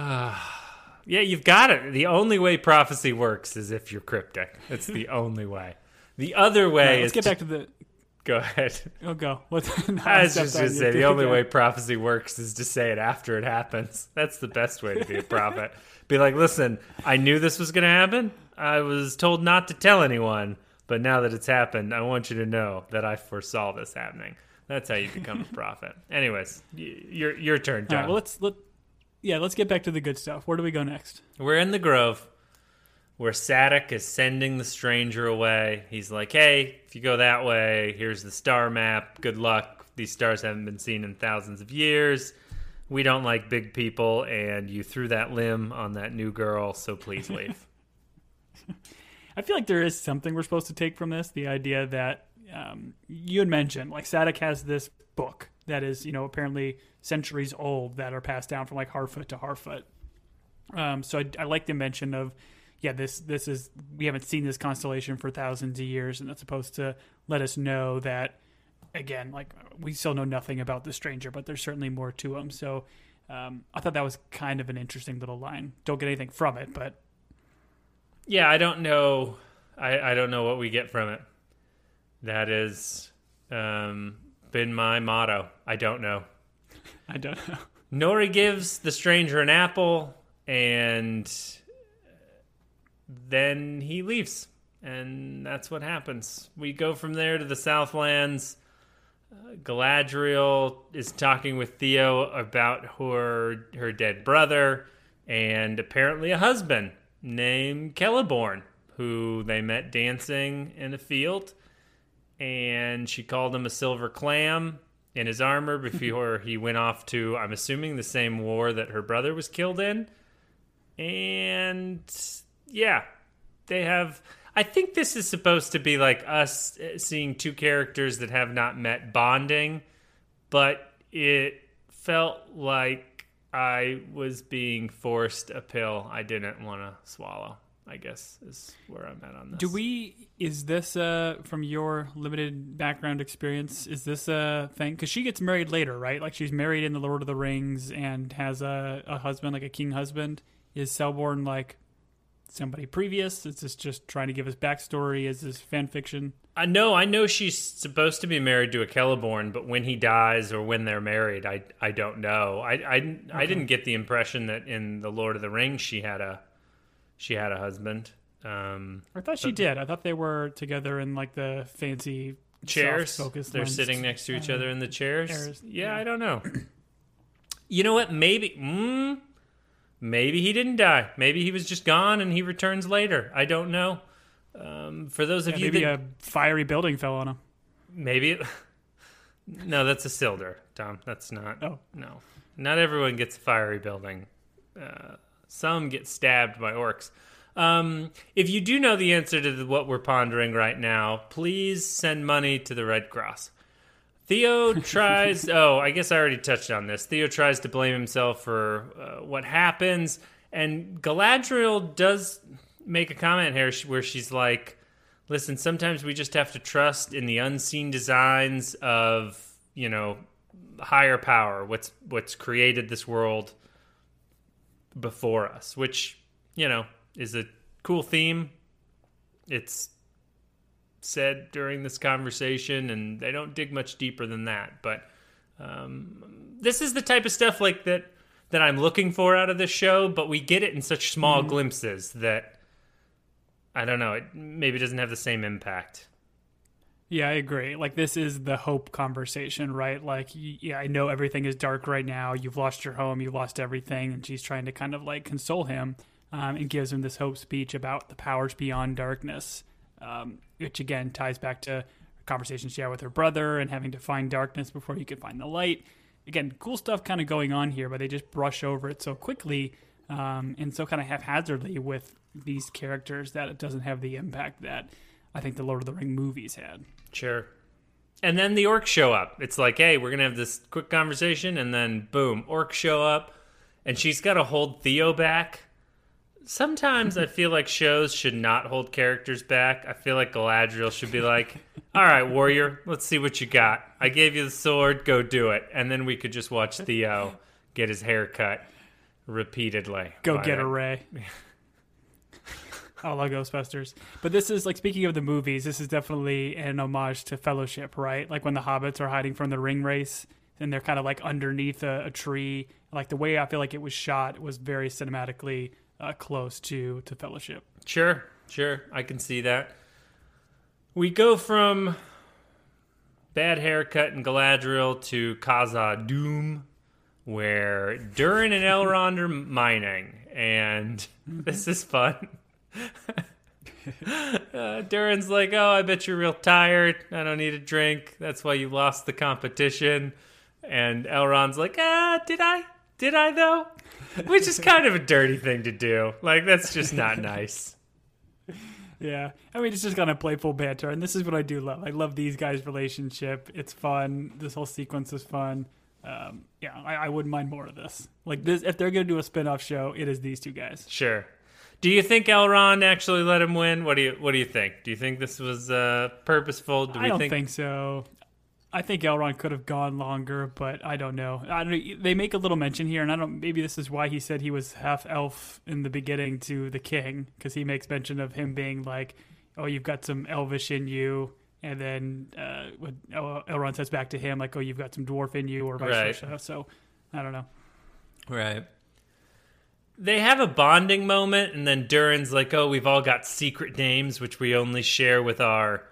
Yeah, you've got it. The only way prophecy works is if you're cryptic. It's the only way. The other way right, is let's get to- back to the. Go ahead. Oh, go. What? I was just gonna say the only way prophecy works is to say it after it happens. That's the best way to be a prophet. be like, listen, I knew this was gonna happen. I was told not to tell anyone, but now that it's happened, I want you to know that I foresaw this happening. That's how you become a prophet. Anyways, y- your your turn, Tom. right, well, let's let. Yeah, let's get back to the good stuff. Where do we go next? We're in the grove where Sadoc is sending the stranger away. He's like, hey, if you go that way, here's the star map. Good luck. These stars haven't been seen in thousands of years. We don't like big people, and you threw that limb on that new girl, so please leave. I feel like there is something we're supposed to take from this. The idea that um, you had mentioned, like Sadoc has this book that is, you know, apparently centuries old that are passed down from like Harfoot to Harfoot. Um, so I, I like the mention of, yeah, this this is we haven't seen this constellation for thousands of years, and that's supposed to let us know that again, like we still know nothing about the stranger, but there's certainly more to him. So um, I thought that was kind of an interesting little line. Don't get anything from it, but yeah, I don't know. I, I don't know what we get from it. That has um, been my motto. I don't know. I don't know. Nori gives the stranger an apple, and then he leaves. And that's what happens. We go from there to the Southlands. Uh, Galadriel is talking with Theo about her her dead brother and apparently a husband named Celeborn, who they met dancing in a field. And she called him a silver clam. in his armor before he went off to, I'm assuming, the same war that her brother was killed in. And yeah, they have. I think this is supposed to be like us uh, seeing two characters that have not met bonding, but it felt like I was being forced a pill I didn't want to swallow. I guess is where I'm at on this. Do we? Is this uh from your limited background experience? Is this a thing? Because she gets married later, right? Like she's married in the Lord of the Rings and has a, a husband, like a king husband. Is Celeborn like somebody previous? Is this just trying to give us backstory? Is this fan fiction? I know, I know she's supposed to be married to a Celeborn, but when he dies or when they're married, I I don't know. I I, I didn't get the impression that in the Lord of the Rings she had a she had a husband. Um, I thought she did. I thought they were together in like the fancy chairs. They're lens. sitting next to each other in the chairs. chairs, Yeah, yeah. I don't know. you know what? Maybe. Mm, maybe he didn't die. Maybe he was just gone and he returns later. I don't know. Um, for those of Yeah, you maybe that a fiery building fell on him. Maybe. It, no, that's a Isildur, Tom. That's not. Oh. No. Not everyone gets a fiery building. Uh, some get stabbed by orcs. Um, if you do know the answer to the, what we're pondering right now, please send money to the Red Cross. Theo tries. oh, I guess I already touched on this. Theo tries to blame himself for uh, what happens, and Galadriel does make a comment here where she's like, "Listen, sometimes we just have to trust in the unseen designs of you know higher power. What's what's created this world before us?" Which you know is a cool theme. It's said during this conversation, and they don't dig much deeper than that. But um, this is the type of stuff like that that I'm looking for out of this show. But we get it in such small glimpses that I don't know. It maybe doesn't have the same impact. Yeah, I agree. Like this is the hope conversation, right? Like, yeah, I know everything is dark right now. You've lost your home, you've lost everything, and she's trying to kind of like console him um, and gives him this hope speech about the powers beyond darkness, um, which again ties back to conversation she had with her brother and having to find darkness before he could find the light. Again, cool stuff kind of going on here, but they just brush over it so quickly um, and so kind of haphazardly with these characters that it doesn't have the impact that I think the Lord of the Ring movies had. Sure. And then the orcs show up. It's like, hey, we're gonna have this quick conversation, and then boom, orcs show up, and she's got to hold Theo back. Sometimes I feel like shows should not hold characters back. I feel like Galadriel should be like, "All right, warrior, let's see what you got. I gave you the sword, go do it." And then we could just watch Theo get his hair cut repeatedly. Go get a- a Ray. I love Ghostbusters. But this is like speaking of the movies, this is definitely an homage to Fellowship, right? Like when the hobbits are hiding from the Ringwraiths and they're kind of like underneath a, a tree. Like the way I feel like it was shot was very cinematically uh, close to to Fellowship. Sure, sure. I can see that. We go from bad haircut and Galadriel to Khazad-dûm, where Durin and Elrond are mining, and this is fun. uh, Durin's like, "Oh, I bet you're real tired. I don't need a drink. That's why you lost the competition." And Elrond's like, "Ah, did I? Did I though?" Which is kind of a dirty thing to do. Like, that's just not nice. Yeah, I mean it's just kind of playful banter, and this is what I do love. I love these guys' relationship. It's fun. This whole sequence is fun. Um, yeah, I, I wouldn't mind more of this. Like this, if they're gonna do a spin-off show, it is these two guys. Sure. Do you think Elrond actually let him win? What do you What do you think? Do you think this was uh, purposeful? Do I don't think, so. I think Elrond could have gone longer, but I don't know. I don't. They make a little mention here, and I don't. Maybe this is why he said he was half elf in the beginning to the king, because he makes mention of him being like, "Oh, you've got some elvish in you," and then uh, what El- Elrond says back to him, like, "Oh, you've got some dwarf in you," or vice Right. versa. So, I don't know. Right. They have a bonding moment, and then Durin's like, "Oh, we've all got secret names, which we only share with our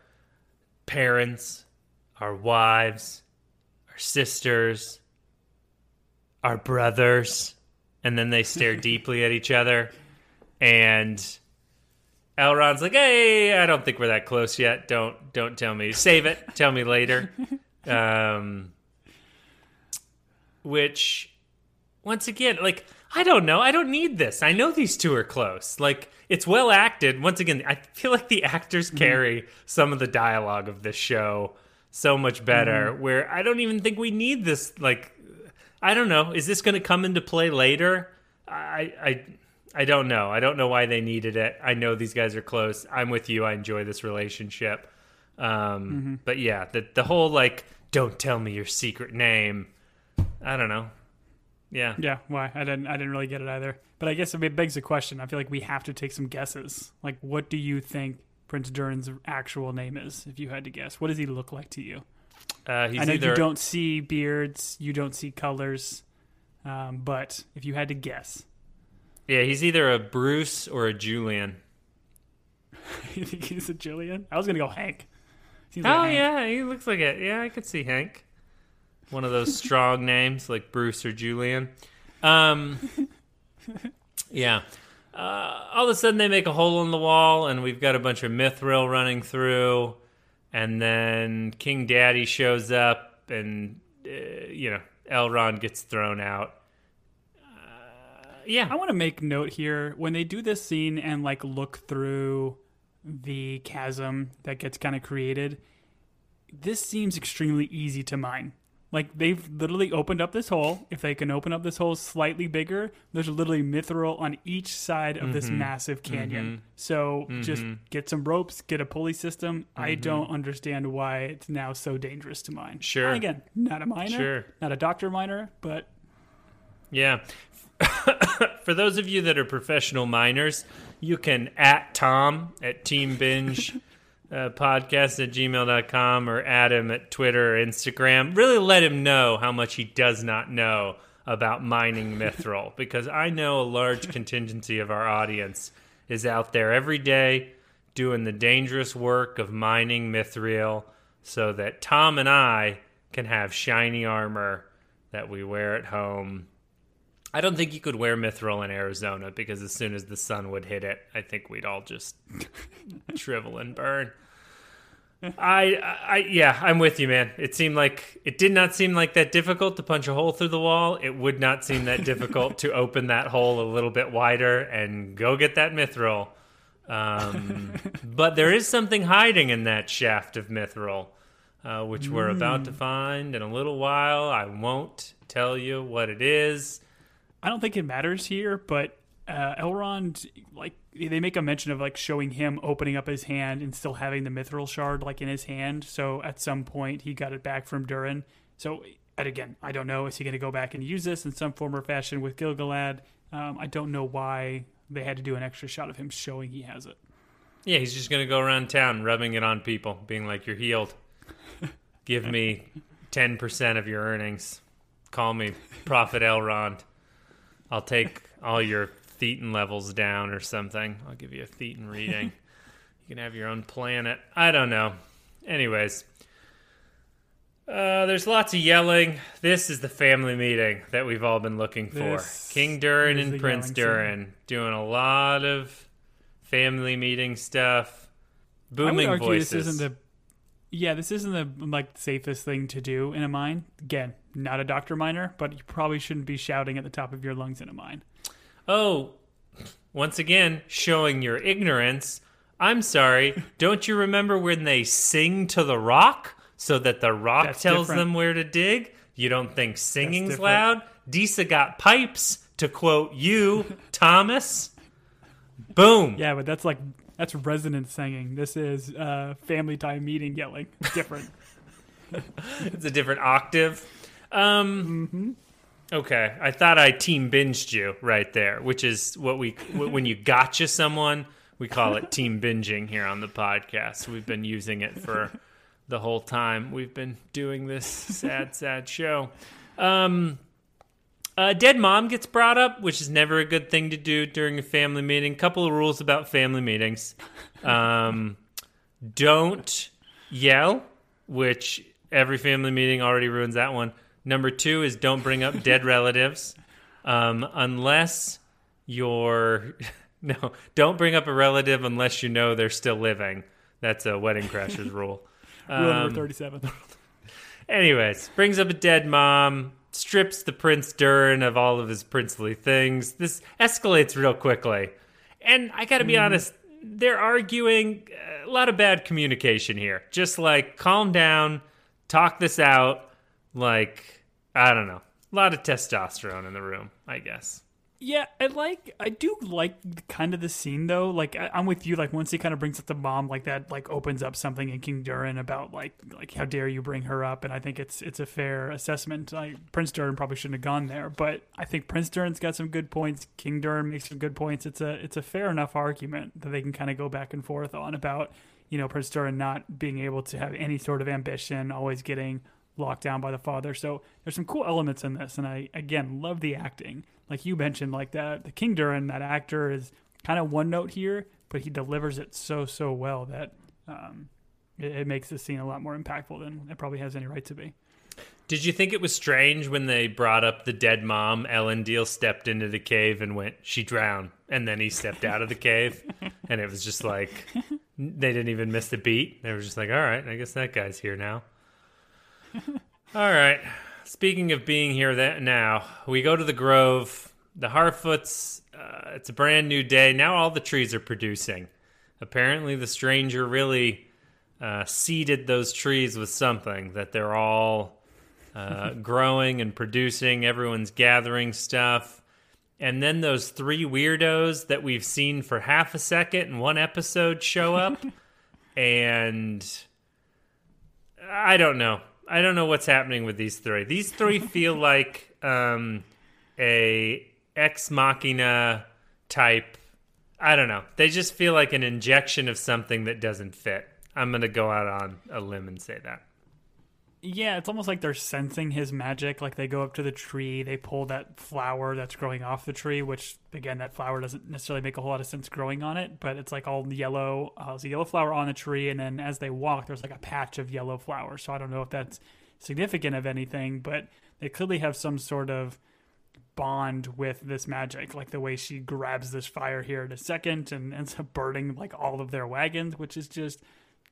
parents, our wives, our sisters, our brothers." And then they stare deeply at each other, and Elrond's like, "Hey, I don't think we're that close yet. Don't don't tell me. Save it. Tell me later." Um, which once again, like I don't know, I don't need this. I know these two are close. Like it's well acted. Once again, I feel like the actors Mm-hmm. carry some of the dialogue of this show so much better. Mm-hmm. Where I don't even think we need this. Like I don't know, is this going to come into play later? I I I don't know. I don't know why they needed it. I know these guys are close. I'm with you. I enjoy this relationship. Um, Mm-hmm. But yeah, the the whole like, don't tell me your secret name. I don't know. Yeah. Yeah, why? I didn't I didn't really get it either. But I guess it begs the question. I feel like we have to take some guesses. Like what do you think Prince Durin's actual name is if you had to guess? What does he look like to you? Uh, he's I know either you don't see beards, you don't see colors. Um, but if you had to guess, yeah he's either a Bruce or a Julian. you think he's a Julian? I was gonna go Hank. Seems Oh like Hank. yeah, he looks like it. Yeah, I could see Hank. One of those strong names like Bruce or Julian. Um, yeah. Uh, all of a sudden, they make a hole in the wall, and we've got a bunch of mithril running through. And then King Daddy shows up, and uh, you know Elrond gets thrown out. Uh, yeah, I want to make note here when they do this scene and like look through the chasm that gets kind of created. This seems extremely easy to mine. Like they've literally opened up this hole. If they can open up this hole slightly bigger, there's literally mithril on each side of Mm-hmm. this massive canyon. So just get some ropes, get a pulley system. I don't understand why it's now so dangerous to mine. Mm-hmm. Sure. And again, not a miner, Sure. not a doctor miner, but Yeah. For those of you that are professional miners, you can at Tom at Team Binge uh, podcast at gmail.com or him at Twitter or Instagram. Really let him know how much he does not know about mining mithril because I know a large contingency of our audience is out there every day doing the dangerous work of mining mithril so that Tom and I can have shiny armor that we wear at home I don't think you could wear mithril in Arizona because as soon as the sun would hit it, I think we'd all just shrivel and burn. I, I, yeah, I'm with you, man. It seemed like it did not seem like that difficult to punch a hole through the wall. It would not seem that difficult to open that hole a little bit wider and go get that mithril. Um, but there is something hiding in that shaft of mithril, uh, which we're about to find in a little while. I won't tell you what it is. I don't think it matters here, but uh, Elrond, like they make a mention of like showing him opening up his hand and still having the mithril shard like in his hand. So at some point he got it back from Durin. So and again, I don't know. Is he going to go back and use this in some form or fashion with Gil-galad? Um, I don't know why they had to do an extra shot of him showing he has it. Yeah, he's just going to go around town rubbing it on people, being like, You're healed. Give me 10% of your earnings. Call me Prophet Elrond. I'll take all your Thetan levels down or something. I'll give you a Thetan reading. you can have your own planet. I don't know. Anyways, uh, there's lots of yelling. This is the family meeting that we've all been looking for. This King Durin and Prince Durin doing a lot of family meeting stuff. Booming I would argue voices. this isn't the yeah, this isn't the like safest thing to do in a mine. Again, not a doctor miner, but you probably shouldn't be shouting at the top of your lungs in a mine. Oh, once again, showing your ignorance. I'm sorry. Don't you remember when they sing to the rock so that the rock That's tells different. them where to dig? You don't think singing's loud? Disa got pipes, to quote you, Thomas. Boom. Yeah, but that's like that's resonance singing. This is uh, family time meeting yelling. Different. It's a different octave. Um, Okay, I thought I team binged you right there, which is what we when you gotcha someone, we call it team binging here on the podcast. We've been using it for the whole time we've been doing this sad, sad show. Um, uh, dead mom gets brought up, which is never a good thing to do during a family meeting. Couple of rules about family meetings: um, don't yell, which every family meeting already ruins that one. Number two is don't bring up dead relatives, um, unless you're no. Don't bring up a relative unless you know they're still living. That's a Wedding Crashers rule. Rule Um, number thirty-seven. Anyways, brings up a dead mom. Strips the Prince Durin of all of his princely things. This escalates real quickly. And I got to be mm-hmm. honest, they're arguing a lot of bad communication here. Just like calm down, talk this out. Like, I don't know. A lot of testosterone in the room, I guess. Yeah, I like. I do like kind of the scene though. Like I, I'm with you. Like once he kind of brings up the mom, like that, like opens up something in King Durin about like like how dare you bring her up. And I think it's it's a fair assessment. Like Prince Durin probably shouldn't have gone there, but I think Prince Durin's got some good points. King Durin makes some good points. It's a it's a fair enough argument that they can kind of go back and forth on about you know Prince Durin not being able to have any sort of ambition, always getting locked down by the father. So there's some cool elements in this, and I again love the acting. Like you mentioned, like that the King Durin, that actor is kind of one note here, but he delivers it so so well that um, it, it makes the scene a lot more impactful than it probably has any right to be. Did you think it was strange when they brought up the dead mom? Elendil stepped into the cave and went, "She drowned," and then he stepped out of the cave, and it was just like they didn't even miss the beat. They were just like, "All right, I guess that guy's here now." All right. Speaking of being here that now, we go to the grove. The Harfoots. Uh, it's a brand new day. Now all the trees are producing. Apparently, the stranger really uh, seeded those trees with something that they're all uh, growing and producing. Everyone's gathering stuff. And then those three weirdos that we've seen for half a second in one episode show up. and I don't know. I don't know what's happening with these three. These three feel like um, a ex machina type. I don't know. They just feel like an injection of something that doesn't fit. I'm gonna go out on a limb and say that. Yeah, it's almost like they're sensing his magic. Like they go up to the tree, they pull that flower that's growing off the tree, which again, that flower doesn't necessarily make a whole lot of sense growing on it, but it's like all yellow. Uh, there's a yellow flower on the tree, and then as they walk, there's like a patch of yellow flowers. So I don't know if that's significant of anything, but they clearly have some sort of bond with this magic, like the way she grabs this fire here in a second and ends up burning like all of their wagons, which is just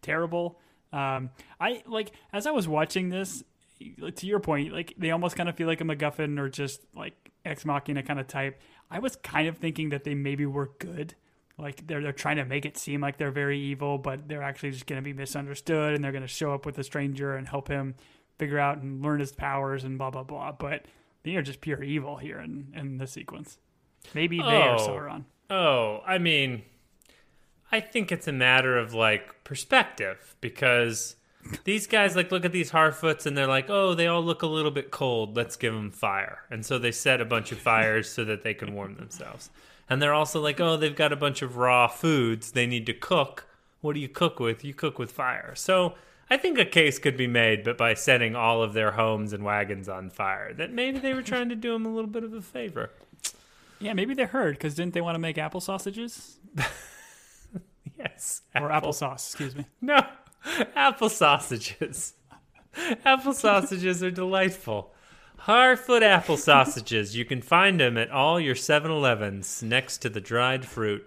terrible. Um, I like as I was watching this, to your point, like they almost kind of feel like a MacGuffin or just like ex machina kind of type. I was kind of thinking that they maybe were good. Like they're they're trying to make it seem like they're very evil, but they're actually just going to be misunderstood, and they're going to show up with a stranger and help him figure out and learn his powers and blah blah blah. But they are just pure evil here in in the sequence. Maybe they are Oh. Sauron. Oh, I mean, I think it's a matter of like perspective because these guys like look at these Harfoots and they're like, oh, they all look a little bit cold. Let's give them fire, and so they set a bunch of fires so that they can warm themselves. And they're also like, oh, they've got a bunch of raw foods they need to cook. What do you cook with? You cook with fire. So I think a case could be made, but by setting all of their homes and wagons on fire, that maybe they were trying to do them a little bit of a favor. Yeah, maybe they heard because didn't they want to make apple sausages Yes. or apple. applesauce? Excuse me. No, apple sausages. apple sausages are delightful. Harfoot apple sausages. You can find them at all your 7 Elevens next to the dried fruit.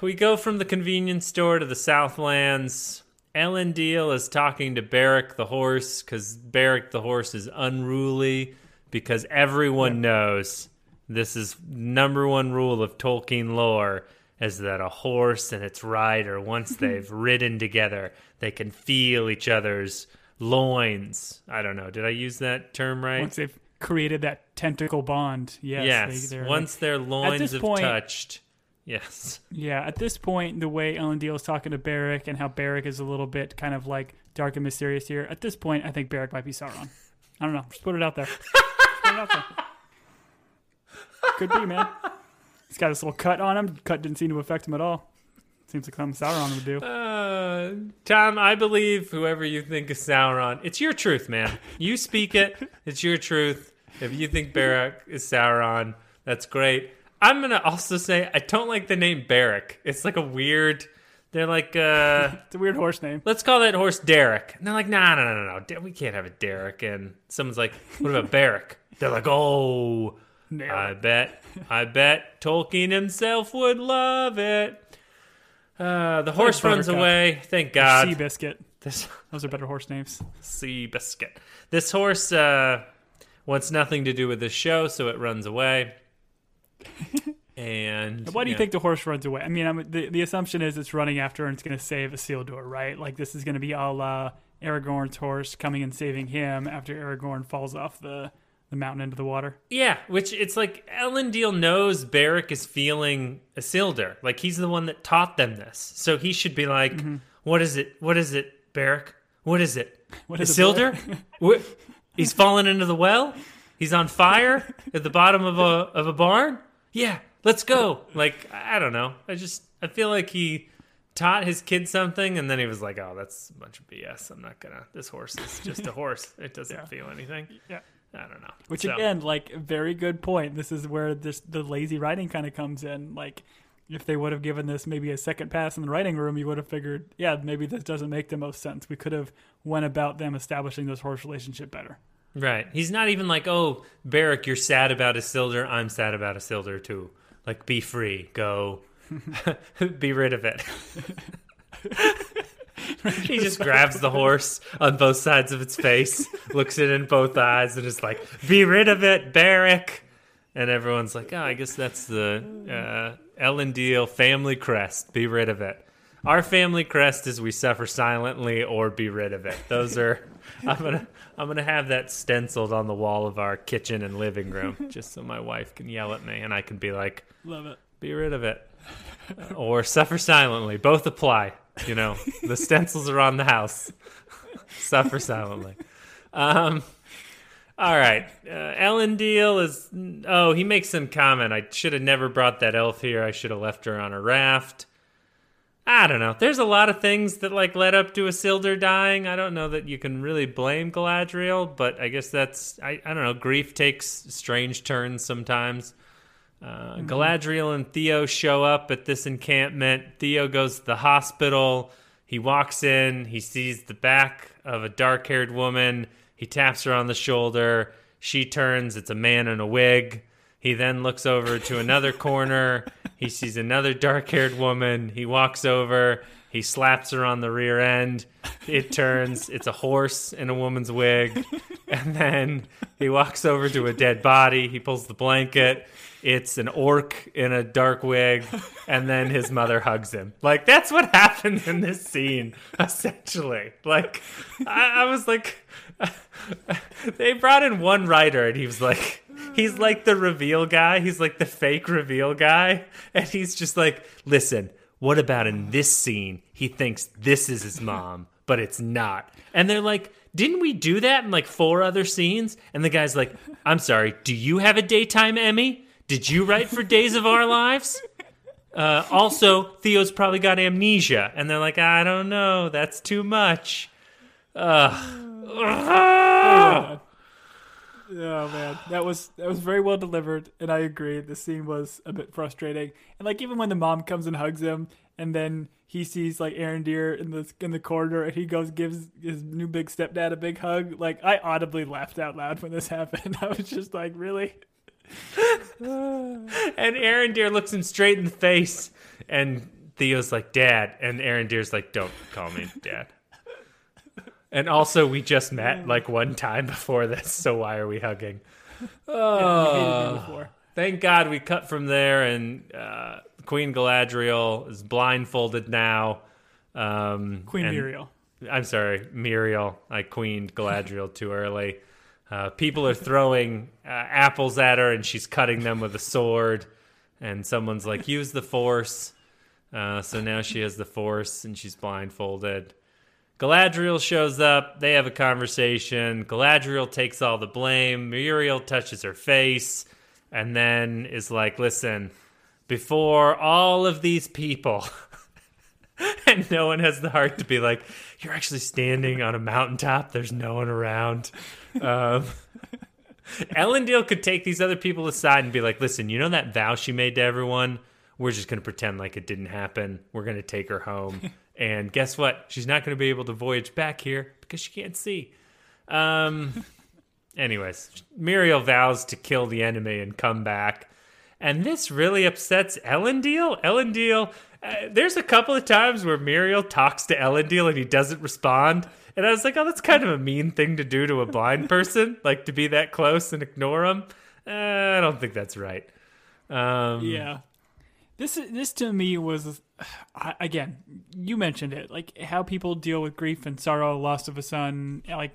We go from the convenience store to the Southlands. Elendil is talking to Barrack the horse because Barrack the horse is unruly because everyone knows this is number one rule of Tolkien lore is that a horse and its rider, once they've ridden together, they can feel each other's loins. I don't know. Did I use that term right? Once they've created that tentacle bond, yes. yes. they- once their loins have point- touched. Yes. Yeah, at this point, the way Elendil is talking to Barrack and how Barrack is a little bit kind of like dark and mysterious here, at this point, I think Barrack might be Sauron. I don't know. Just put it out there. Put it out there. Could be, man. He's got this little cut on him. Cut didn't seem to affect him at all. Seems like something Sauron would do. Uh, Tom, I believe whoever you think is Sauron, it's your truth, man. You speak it. It's your truth. If you think Barrack is Sauron, that's great. I'm gonna also say I don't like the name Barrack. It's like a weird. They're like, uh, It's a weird horse name. let's call that horse Derek. And they're like, nah, no, no, no, no. Da- We can't have a Derek. And someone's like, what about Barrack? They're like, oh, I bet, I bet Tolkien himself would love it. Uh, the horse runs away. Thank God. Seabiscuit. This Those are better horse names. Seabiscuit. This horse uh, wants nothing to do with this show, so it runs away. And Why do you think the horse runs away? I mean, I'm, the the assumption is it's running after and it's going to save a Isildur, right? Like this is going to be a la Aragorn's horse coming and saving him after Aragorn falls off the the mountain into the water. Yeah, which it's like Elendil knows Beric is feeling a Isildur. Like he's the one that taught them this. So he should be like, Mm-hmm. "What is it? What is it, Beric? What is it? What is it, Isildur? what? He's fallen into the well? He's on fire at the bottom of a of a barn? Yeah, let's go." Like, I don't know. I just I feel like he taught his kid something and then he was like, "Oh, that's a bunch of BS. I'm not going to This horse is just a horse. It doesn't Yeah. feel anything." Yeah. I don't know. Which So- again, like very good point. This is where this the lazy writing kind of comes in. Like if they would have given this maybe a second pass in the writing room, you would have figured, yeah, maybe this doesn't make the most sense. We could have went about them establishing this horse relationship better. Right. He's not even like, oh, Barrack, you're sad about Isildur. I'm sad about Isildur too. Like, be free. Go. be rid of it. he just grabs the horse on both sides of its face, looks it in both eyes, and is like, be rid of it, Barrack. And everyone's like, oh, I guess that's the uh, Elendil family crest. Be rid of it. Our family crest is we suffer silently or be rid of it. Those are I'm gonna I'm gonna have that stenciled on the wall of our kitchen and living room, just so my wife can yell at me and I can be like, Love it. be rid of it. or suffer silently. Both apply. You know, the stencils are on the house. suffer silently. Um, all right. Uh, Deal is. Oh, he makes some comment. I should have never brought that elf here. I should have left her on a raft. I don't know. There's a lot of things that like led up to Isildur dying. I don't know that you can really blame Galadriel, but I guess that's I, I don't know. Grief takes strange turns sometimes. Uh, Galadriel and Theo show up at this encampment. Theo goes to the hospital. He walks in. He sees the back of a dark haired woman. He taps her on the shoulder. She turns. It's a man in a wig. He then looks over to another corner. He sees another dark haired woman. He walks over. He slaps her on the rear end. It turns. It's a horse in a woman's wig. And then he walks over to a dead body. He pulls the blanket. It's an orc in a dark wig. And then his mother hugs him. Like, that's what happened in this scene, essentially. Like, I, I was like, they brought in one writer and he was like he's like the reveal guy. He's like the fake reveal guy. And he's just like listen what about in this scene? He thinks this is his mom but it's not. And they're like didn't we do that in like four other scenes? And the guy's like i'm sorry do you have a daytime emmy? Did you write for days of our lives? Uh, also theo's probably got amnesia. And they're like i don't know that's too much. Ugh. Oh man, that was that was very well delivered, and I agree. The scene was a bit frustrating, and like even when the mom comes and hugs him, and then he sees like Arondir in the in the corridor, and he goes gives his new big stepdad a big hug. Like I audibly laughed out loud when this happened. I was just like, really? And Arondir looks him straight in the face, and Theo's like, "Dad," and Arondir's like, "Don't call me Dad." And also, we just met like one time before this, so why are we hugging? You hated me. Thank God we cut from there, and uh, Queen Galadriel is blindfolded now. Um, Queen and- Muriel. I'm sorry, Muriel. I queened Galadriel too early. Uh, people are throwing uh, apples at her, and she's cutting them with a sword. And someone's like, "Use the Force." Uh, so now she has the Force, and she's blindfolded. Galadriel shows up. They have a conversation. Galadriel takes all the blame. Muriel touches her face. and then is like, listen, before all of these people. and no one has the heart to be like, you're actually standing on a mountaintop. There's no one around. Um, Elendil could take these other people aside and be like, listen, you know that vow she made to everyone? We're just going to pretend like it didn't happen. We're going to take her home. And guess what? She's not going to be able to voyage back here because she can't see. Um, anyways, Míriel vows to kill the enemy and come back. And this really upsets Elendil. Elendil, uh, there's a couple of times where Míriel talks to Elendil and he doesn't respond. And I was like, oh, that's kind of a mean thing to do to a blind person, like to be that close and ignore him. Uh, I don't think that's right. Um, Yeah. This this to me was again, you mentioned it, like how people deal with grief and sorrow, loss of a son, like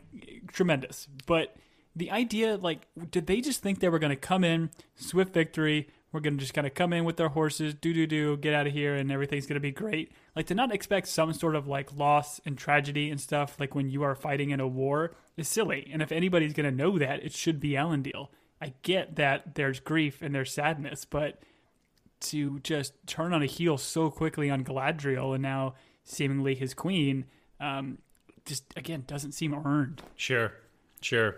tremendous. But the idea, like, did they just think they were going to come in, swift victory? We're going to just kind of come in with their horses, do do do, get out of here, and everything's going to be great. Like to not expect some sort of like loss and tragedy and stuff, like when you are fighting in a war, is silly. And if anybody's going to know that, it should be Elendil. I get that there's grief and there's sadness, but to just turn on a heel so quickly on Galadriel and now seemingly his queen, um, just again doesn't seem earned. Sure, sure.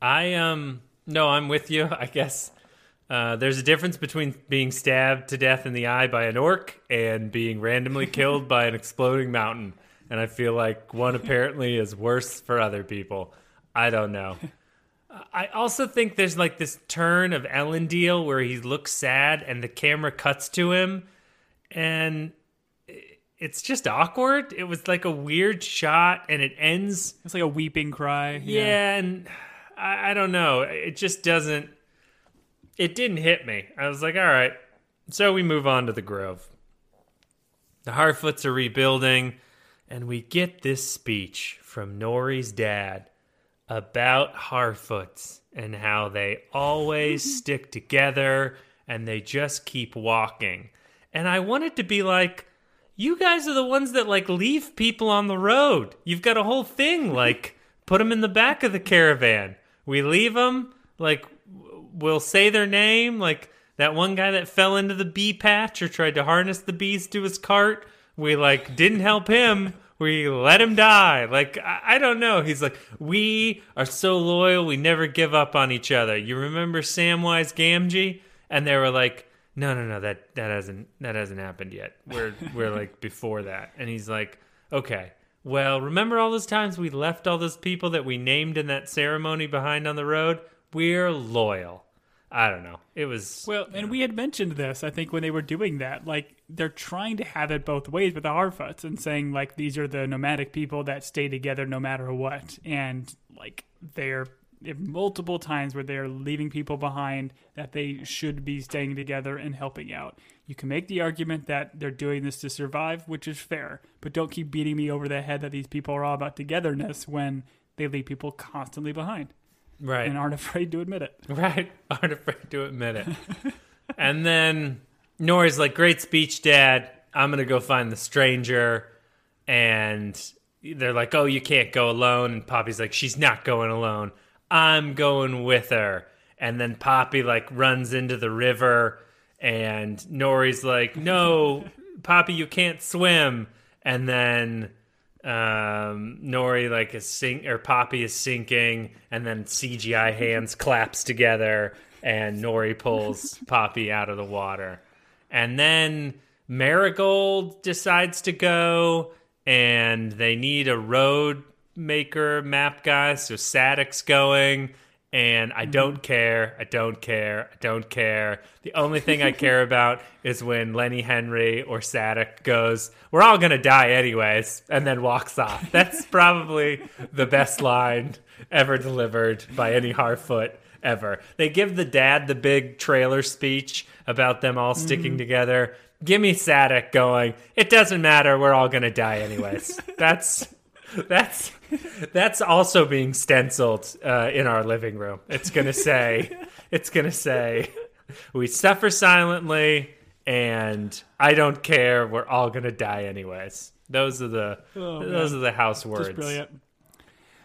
I um no, I'm with you. I guess uh, there's a difference between being stabbed to death in the eye by an orc and being randomly killed by an exploding mountain. And I feel like one apparently is worse for other people. I don't know. I also think there's like this turn of Elendil where he looks sad and the camera cuts to him and it's just awkward. It was like a weird shot and it ends It's like a weeping cry. yeah, and I, I don't know. It just doesn't. It didn't hit me. I was like, all right. So we move on to the Grove. The Harfoots are rebuilding, and we get this speech from Nori's dad about Harfoots and how they always mm-hmm. stick together and they just keep walking. And I wanted to be like, you guys are the ones that like leave people on the road. You've got a whole thing like put them in the back of the caravan. We leave them like we'll say their name like that one guy that fell into the bee patch or tried to harness the bees to his cart. We like didn't help him. We let him die. Like I, I don't know. He's like, we are so loyal. We never give up on each other. You remember Samwise Gamgee? And they were like, no, no, no. That that hasn't that hasn't happened yet. We're we're like before that. And he's like, okay. Well, remember all those times we left all those people that we named in that ceremony behind on the road? We're loyal. I don't know. It was Well, and we had mentioned this, I think, when they were doing that. Like, they're trying to have it both ways with the Harfoots and saying, like, these are the nomadic people that stay together no matter what. And, like, they're multiple times where they're leaving people behind that they should be staying together and helping out. You can make the argument that they're doing this to survive, which is fair, but don't keep beating me over the head that these people are all about togetherness when they leave people constantly behind right. and aren't afraid to admit it. Right. Aren't afraid to admit it. and then Nori's like, Great speech, Dad. I'm going to go find the stranger. And they're like, Oh, you can't go alone. And Poppy's like, She's not going alone. I'm going with her. And then Poppy like runs into the river. And Nori's like, No, Poppy, you can't swim. And then um Nori like is sink or Poppy is sinking and then CGI hands claps together and Nori pulls Poppy out of the water. And then Marigold decides to go and they need a road maker map guy so Sadoc's going and I mm-hmm. don't care. I don't care. I don't care. The only thing I care about is when Lenny Henry or Sadoc goes, "We're all gonna die anyways," and then walks off. That's probably the best line ever delivered by any Harfoot ever. They give the dad the big trailer speech about them all sticking mm-hmm. together. Give me Sadoc going. It doesn't matter. We're all gonna die anyways. That's that's that's also being stenciled uh, in our living room. It's gonna say, it's gonna say, we suffer silently, and I don't care. We're all gonna die anyways. Those are the Oh, those man. are the house words. Just brilliant.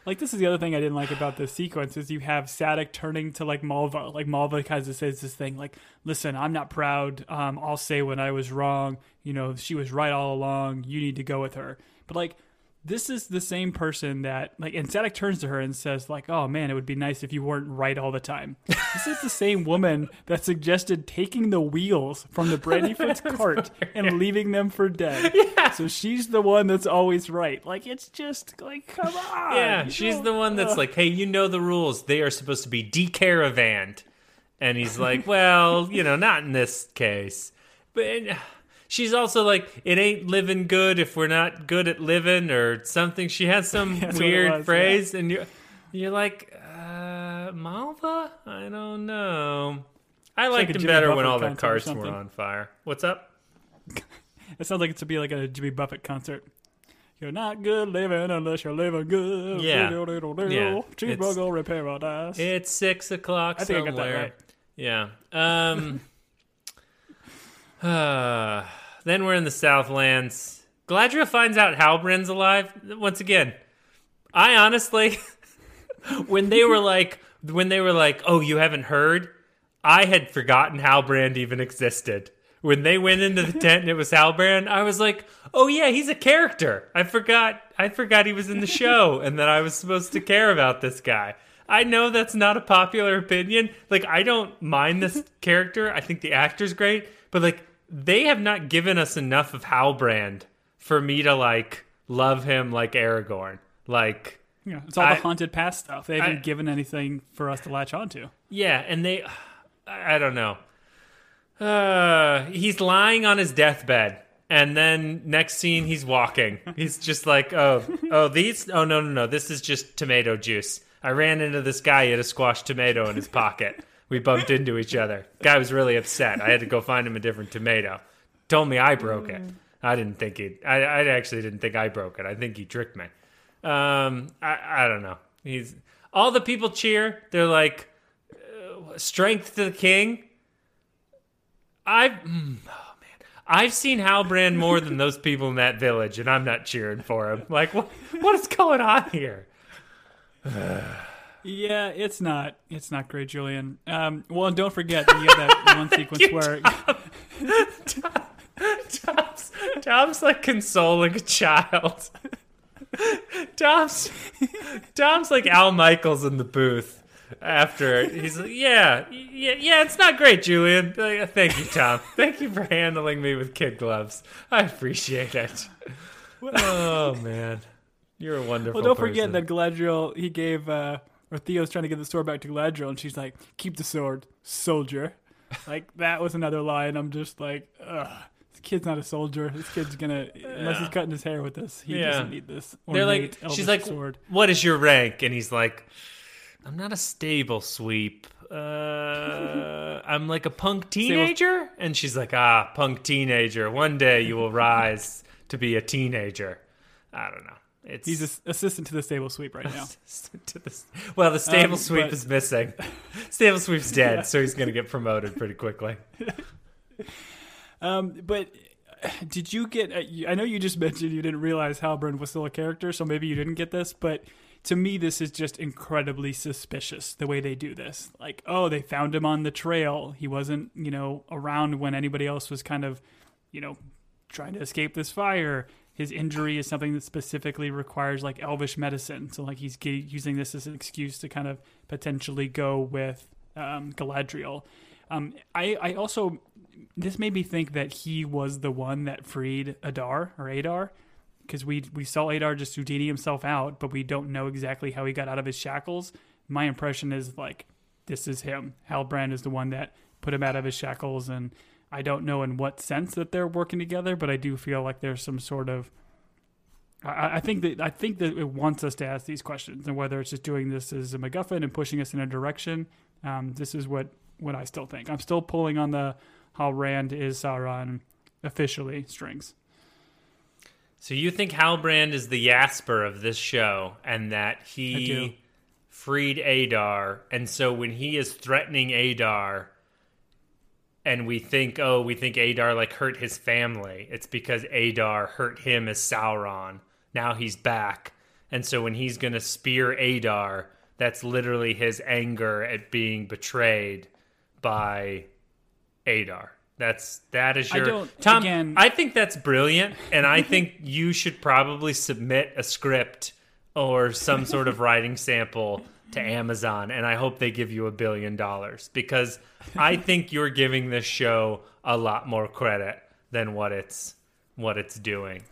Like this is the other thing I didn't like about this sequence is you have Sadoc turning to like Malva. Like Malva kind of says this thing like, "Listen, I'm not proud. Um, I'll say when I was wrong. You know, she was right all along. You need to go with her." But like this is the same person that like and Sadoc turns to her and says like oh man it would be nice if you weren't right all the time this is the same woman that suggested taking the wheels from the brandyfoot's cart and leaving them for dead yeah. so she's the one that's always right like it's just like come on Yeah, she's know? the one that's like, "Hey, you know the rules. They are supposed to be decaravaned," and he's like, "Well, you know, not in this case." But uh, she's also like, "It ain't living good if we're not good at living," or something. She has some That's what it weird was, phrase, and you're you're like, uh, "Malva? I don't know." I liked like him Jimmy better when all the carts were on fire. What's up? it sounds like it to be like a Jimmy Buffett concert you're not good living unless you're living good. Yeah. Yeah. Cheeseburger in paradise. It's six o'clock I think I got that somewhere. right. Yeah. Um. then we're in the Southlands. Galadriel finds out Halbrand's alive. Once again, I honestly, when they were like, when they were like, "Oh, you haven't heard," I had forgotten Halbrand even existed. When they went into the tent and it was Halbrand, I was like, "Oh yeah, he's a character." I forgot. I forgot he was in the show and that I was supposed to care about this guy. I know that's not a popular opinion. Like, I don't mind this character. I think the actor's great, but like, they have not given us enough of Halbrand for me to like love him like Aragorn. Like, Yeah, it's all I- the haunted past stuff. They haven't I- given anything for us to latch onto. yeah, and they, I don't know. Uh, he's lying on his deathbed, and then next scene he's walking. He's just like, oh, oh, these, oh no, no, no, this is just tomato juice. I ran into this guy. He had a squashed tomato in his pocket. We bumped into each other. Guy was really upset. I had to go find him a different tomato. Told me I broke it. I didn't think he. I, I actually didn't think I broke it. I think he tricked me. Um, I, I don't know. He's all the people cheer. They're like, uh, strength to the king. I've mm, oh man, I've seen Halbrand more than those people in that village, and I'm not cheering for him. Like, what what is going on here? Yeah, it's not. It's not great, Julian. Um, well, and don't forget that you have that one sequence you, where Tom's, Tom's like consoling a child. Tom's Tom's like Al Michaels in the booth after he's like, yeah, yeah, yeah. It's not great, Julian. Like, Thank you, Tom. Thank you for handling me with kid gloves. I appreciate it. Oh man, you're a wonderful. Well, don't forget person. that Galadriel, he gave, uh, or Theo's trying to get the sword back to Galadriel, and she's like, keep the sword, soldier. Like, that was another line. I'm just like, ugh. This kid's not a soldier. This kid's gonna, unless he's cutting his hair with this, he Yeah. doesn't need this. They're like, she's like, sword. "What is your rank?" And he's like, "I'm not a stable sweep. Uh, I'm like a punk teenager." And she's like, "Ah, punk teenager. One day you will rise to be a teenager." I don't know. It's He's ass- assistant to the stable sweep right now. to the, well, the stable Um, sweep but- is missing. Stable sweep's dead, so he's going to get promoted pretty quickly. Um, but uh, did you get? Uh, I know you just mentioned you didn't realize Halbrand was still a character, so maybe you didn't get this. But to me, this is just incredibly suspicious the way they do this. Like, oh, they found him on the trail. He wasn't, you know, around when anybody else was kind of, you know, trying to escape this fire. His injury is something that specifically requires like elvish medicine. So like he's using this as an excuse to kind of potentially go with um, Galadriel. Um, I I also this made me think that he was the one that freed Adar or Adar because we we saw Adar just Houdini himself out, but we don't know exactly how he got out of his shackles. My impression is like this is him. Halbrand is the one that put him out of his shackles, and I don't know in what sense that they're working together, but I do feel like there's some sort of. I, I think that I think that it wants us to ask these questions, and whether it's just doing this as a MacGuffin and pushing us in a direction. Um, this is what what I still think. I'm still pulling on the Halbrand is Sauron officially strings. So you think Halbrand is the Jasper of this show, and that he freed Adar, and so when he is threatening Adar, and we think, oh, we think Adar like hurt his family, it's because Adar hurt him as Sauron. Now he's back, And so when he's going to spear Adar, that's literally his anger at being betrayed by Adar. That's that is I your don't- Tom. again- I think that's brilliant, and I think you should probably submit a script or some sort of writing sample to Amazon, and I hope they give you a billion dollars because I think you're giving this show a lot more credit than what it's what it's doing.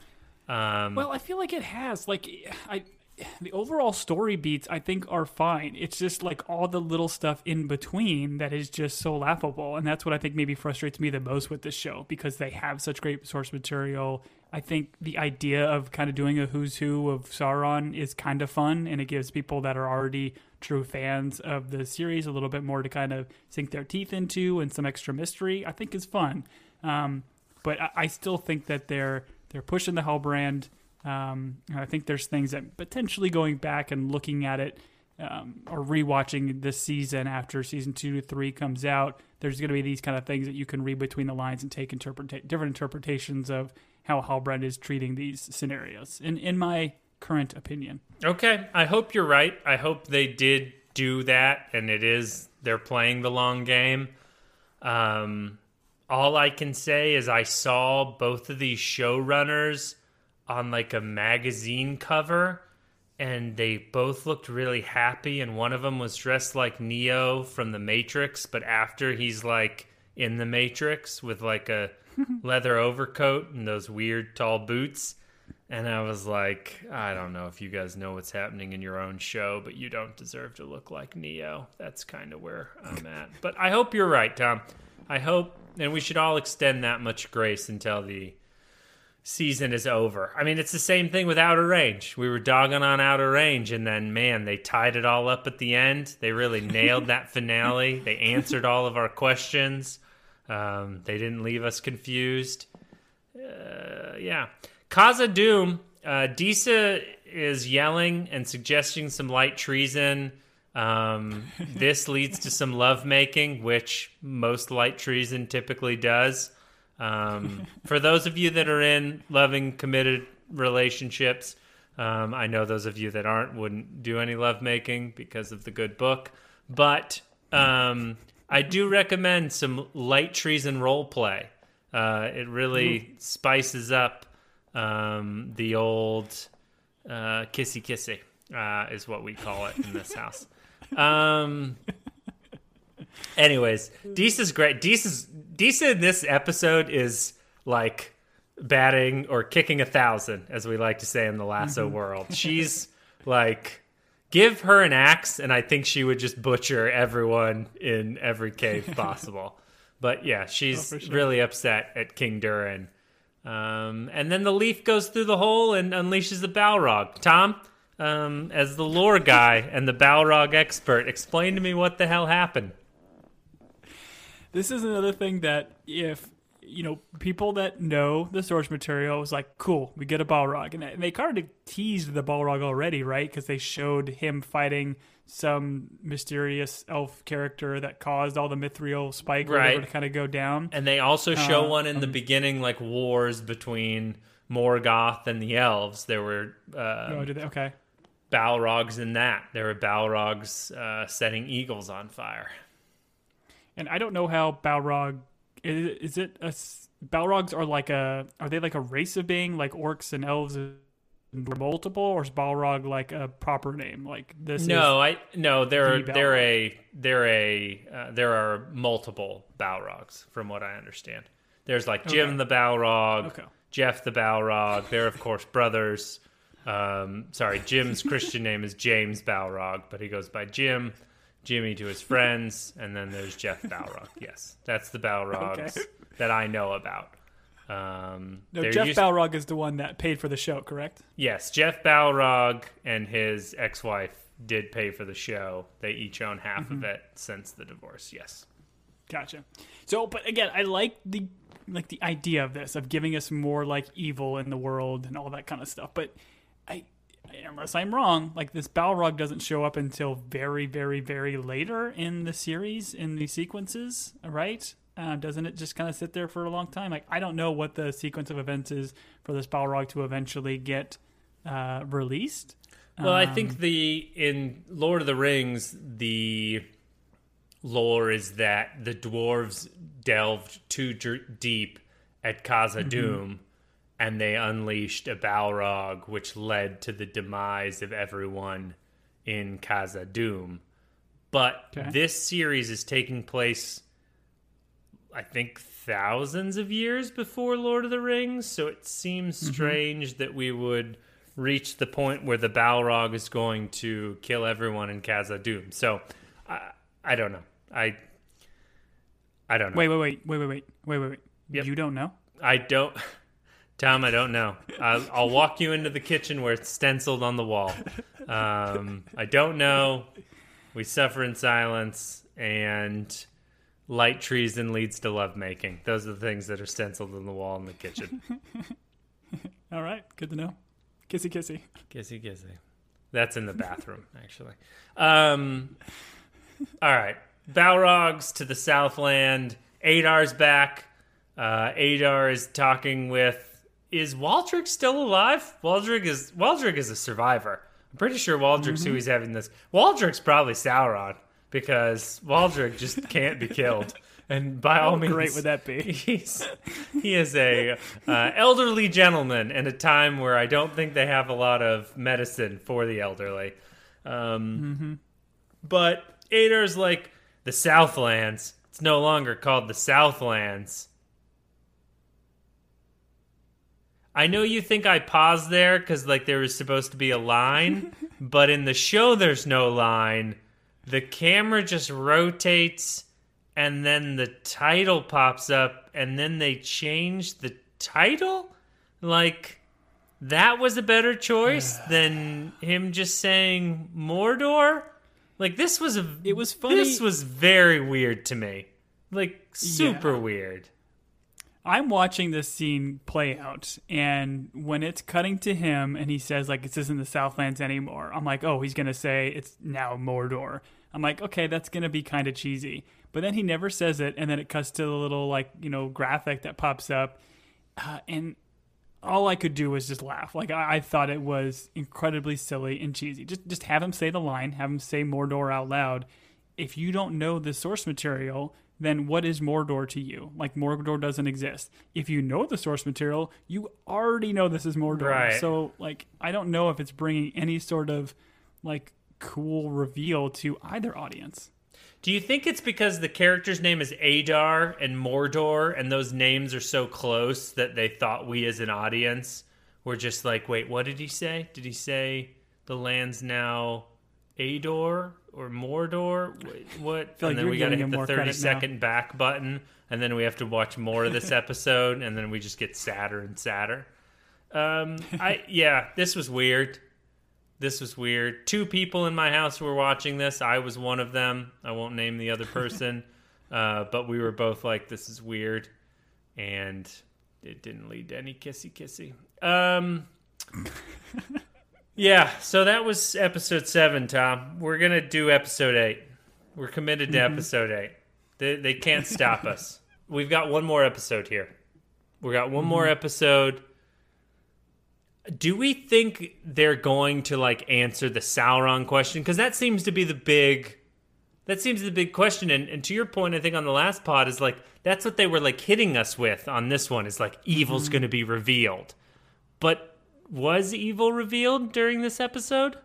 Um, Well, I feel like it has. Like, I the overall story beats I think are fine. It's just like all the little stuff in between that is just so laughable, and that's what I think maybe frustrates me the most with this show because they have such great source material. I think the idea of kind of doing a who's who of Sauron is kind of fun, and it gives people that are already true fans of the series a little bit more to kind of sink their teeth into, and some extra mystery. I think is fun. Um, but I, I still think that they're they're pushing the Halbrand. Um, I think there's things that potentially going back and looking at it um, or rewatching this season after season two to three comes out. There's going to be these kind of things that you can read between the lines and take interpreta- different interpretations of how Halbrand is treating these scenarios. In in my current opinion, Okay, I hope you're right. I hope they did do that, and it is they're playing the long game. Um, all I can say is I saw both of these showrunners on like a magazine cover, and they both looked really happy. And one of them was dressed like Neo from the Matrix, but after he's like in the Matrix with like a leather overcoat and those weird tall boots. And I was like, I don't know if you guys know what's happening in your own show, but you don't deserve to look like Neo. That's kind of where I'm at. But I hope you're right, Tom. I hope, and we should all extend that much grace until the season is over. I mean, it's the same thing with Outer Range. We were dogging on Outer Range, and then, man, they tied it all up at the end. They really nailed that finale. They answered all of our questions. Um, they didn't leave us confused. Uh, yeah. Khazad-dûm, uh, Disa is yelling and suggesting some light treason. Um, this leads to some lovemaking, which most light treason typically does. Um, for those of you that are in loving, committed relationships, um, I know those of you that aren't wouldn't do any lovemaking because of the good book. But um, I do recommend some light treason role play. Uh, it really spices up um, the old uh, kissy kissy, uh, is what we call it in this house. Um, anyways, Disa's great. Disa's Disa in this episode is like batting or kicking a thousand, as we like to say in the lasso world. She's like, give her an axe, and I think she would just butcher everyone in every cave possible. but yeah, she's for sure. really upset at King Durin. Um, and then the leaf goes through the hole and unleashes the Balrog. Tom, um, as the lore guy and the Balrog expert, explain to me what the hell happened. this is another thing that if you know people that know the source material was like cool we get a balrog and they kind of teased the balrog already right because they showed him fighting some mysterious elf character that caused all the mithril spike Right. to kind of go down And they also show Uh, one in the beginning, like wars between Morgoth and the elves. There were uh, oh, did they? okay Balrogs in that. There were Balrogs uh, setting eagles on fire. and i don't know how balrog is, is it a balrogs are like a are they like a race of being like orcs and elves and multiple or is balrog like a proper name like this is No, I no. They're the they're a they're a uh, there are multiple Balrogs from what I understand. There's like Jim Okay. the Balrog, Okay. Jeff the Balrog. They're of course brothers. Um, sorry, Jim's Christian name is James Balrog, but he goes by Jim. Jimmy to his friends, and then there's Jeff Balrog. Yes, that's the Balrogs Okay. that I know about. Um, No, Jeff used- Balrog is the one that paid for the show, correct? Yes, Jeff Balrog and his ex-wife did pay for the show. They each own half of it since the divorce. Yes. Gotcha. So, but again, I like the like the idea of this of giving us more like evil in the world and all that kind of stuff. But I, unless I'm wrong, like this Balrog doesn't show up until very, very, very later in the series in the sequences, right? Uh, doesn't it just kind of sit there for a long time? Like I don't know what the sequence of events is for this Balrog to eventually get uh, released. Well, I Um, think the in Lord of the Rings, the lore is that the dwarves delved too deep at Khazad Mm-hmm and they unleashed a Balrog, which led to the demise of everyone in Khazad-dûm. But okay. this series is taking place, I think, thousands of years before Lord of the Rings, so it seems mm-hmm. strange mm-hmm. that we would reach the point where the Balrog is going to kill everyone in Khazad-dûm. So, I, I don't know. I I don't know. Wait, wait, wait, wait, wait, wait, wait, wait. Yep. You don't know? I don't. Tom, I don't know. I'll, I'll walk you into the kitchen where it's stenciled on the wall. Um, I don't know. We suffer in silence, and light treason leads to lovemaking. Those are the things that are stenciled on the wall in the kitchen. All right, good to know. Kissy, kissy. Kissy kissy. That's in the bathroom, actually. Um, all right. Balrogs to the Southland. Adar's back. Uh, Adar is talking with. Is Waldrick still alive? Waldrick is Waldrick is a survivor. I'm pretty sure Waldrick's who he's having this. Waldrick's probably Sauron because Waldrick just can't be killed. And by all means, great would that be? He's he is a uh, elderly gentleman in a time where I don't think they have a lot of medicine for the elderly. Um, But Adar's like the Southlands. It's no longer called the Southlands. I know you think I paused there because like there was supposed to be a line, but in the show there's no line. The camera just rotates, and then the title pops up, and then they change the title. Like that was a better choice than him just saying Mordor. Like this was a It was funny- This was very weird to me. Like super Yeah. weird. I'm watching this scene play out, and when it's cutting to him and he says, like, this isn't the Southlands anymore, I'm like, oh, he's going to say it's now Mordor. I'm like, okay, that's going to be kind of cheesy. But then he never says it, and then it cuts to the little, like, you know, graphic that pops up. Uh, and all I could do was just laugh. Like, I, I thought it was incredibly silly and cheesy. Just, just have him say the line, have him say Mordor out loud. If you don't know the source material, then what is Mordor to you? Like Mordor doesn't exist. If you know the source material, you already know this is Mordor. Right. So like I don't know if it's bringing any sort of like cool reveal to either audience. Do you think it's because the character's name is Adar and Mordor, and those names are so close that they thought we as an audience were just like, wait, what did he say? Did he say the land's now Ador or Mordor? What? feel like and then we got to hit the thirty second back button, and then we have to watch more of this episode, and then we just get sadder and sadder. Um, I yeah, this was weird. This was weird. Two people in my house were watching this. I was one of them. I won't name the other person, uh, but we were both like, "This is weird," and it didn't lead to any kissy kissy. Um, yeah. So that was episode seven. Tom, we're gonna do episode eight. We're committed to mm-hmm. episode eight. They they can't stop us. We've got one more episode here. We got one more mm-hmm. episode. Do we think they're going to like answer the Sauron question? Because that seems to be the big that seems the big question. And, and to your point, I think on the last pod is like that's what they were like hitting us with on this one is like evil's mm-hmm. going to be revealed. But was evil revealed during this episode?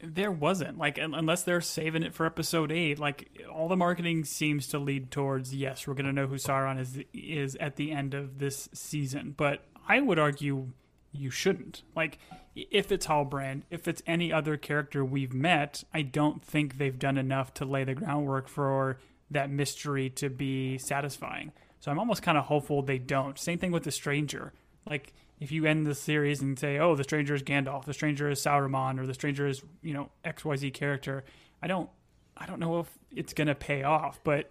There wasn't like unless they're saving it for episode eight. Like all the marketing seems to lead towards yes, we're gonna know who Sauron is is at the end of this season. But I would argue you shouldn't. Like if it's Halbrand, if it's any other character we've met, I don't think they've done enough to lay the groundwork for that mystery to be satisfying. So I'm almost kind of hopeful they don't. Same thing with the Stranger. Like if you end the series and say, "Oh, the stranger is Gandalf, the stranger is Sauron, or the stranger is you know X Y Z character," I don't, I don't know if it's gonna pay off, but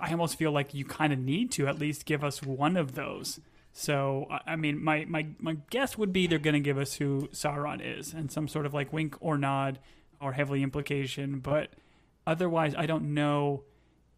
I almost feel like you kind of need to at least give us one of those. So I- mean, my my my guess would be they're gonna give us who Sauron is and some sort of like wink or nod or heavily implication, but otherwise, I don't know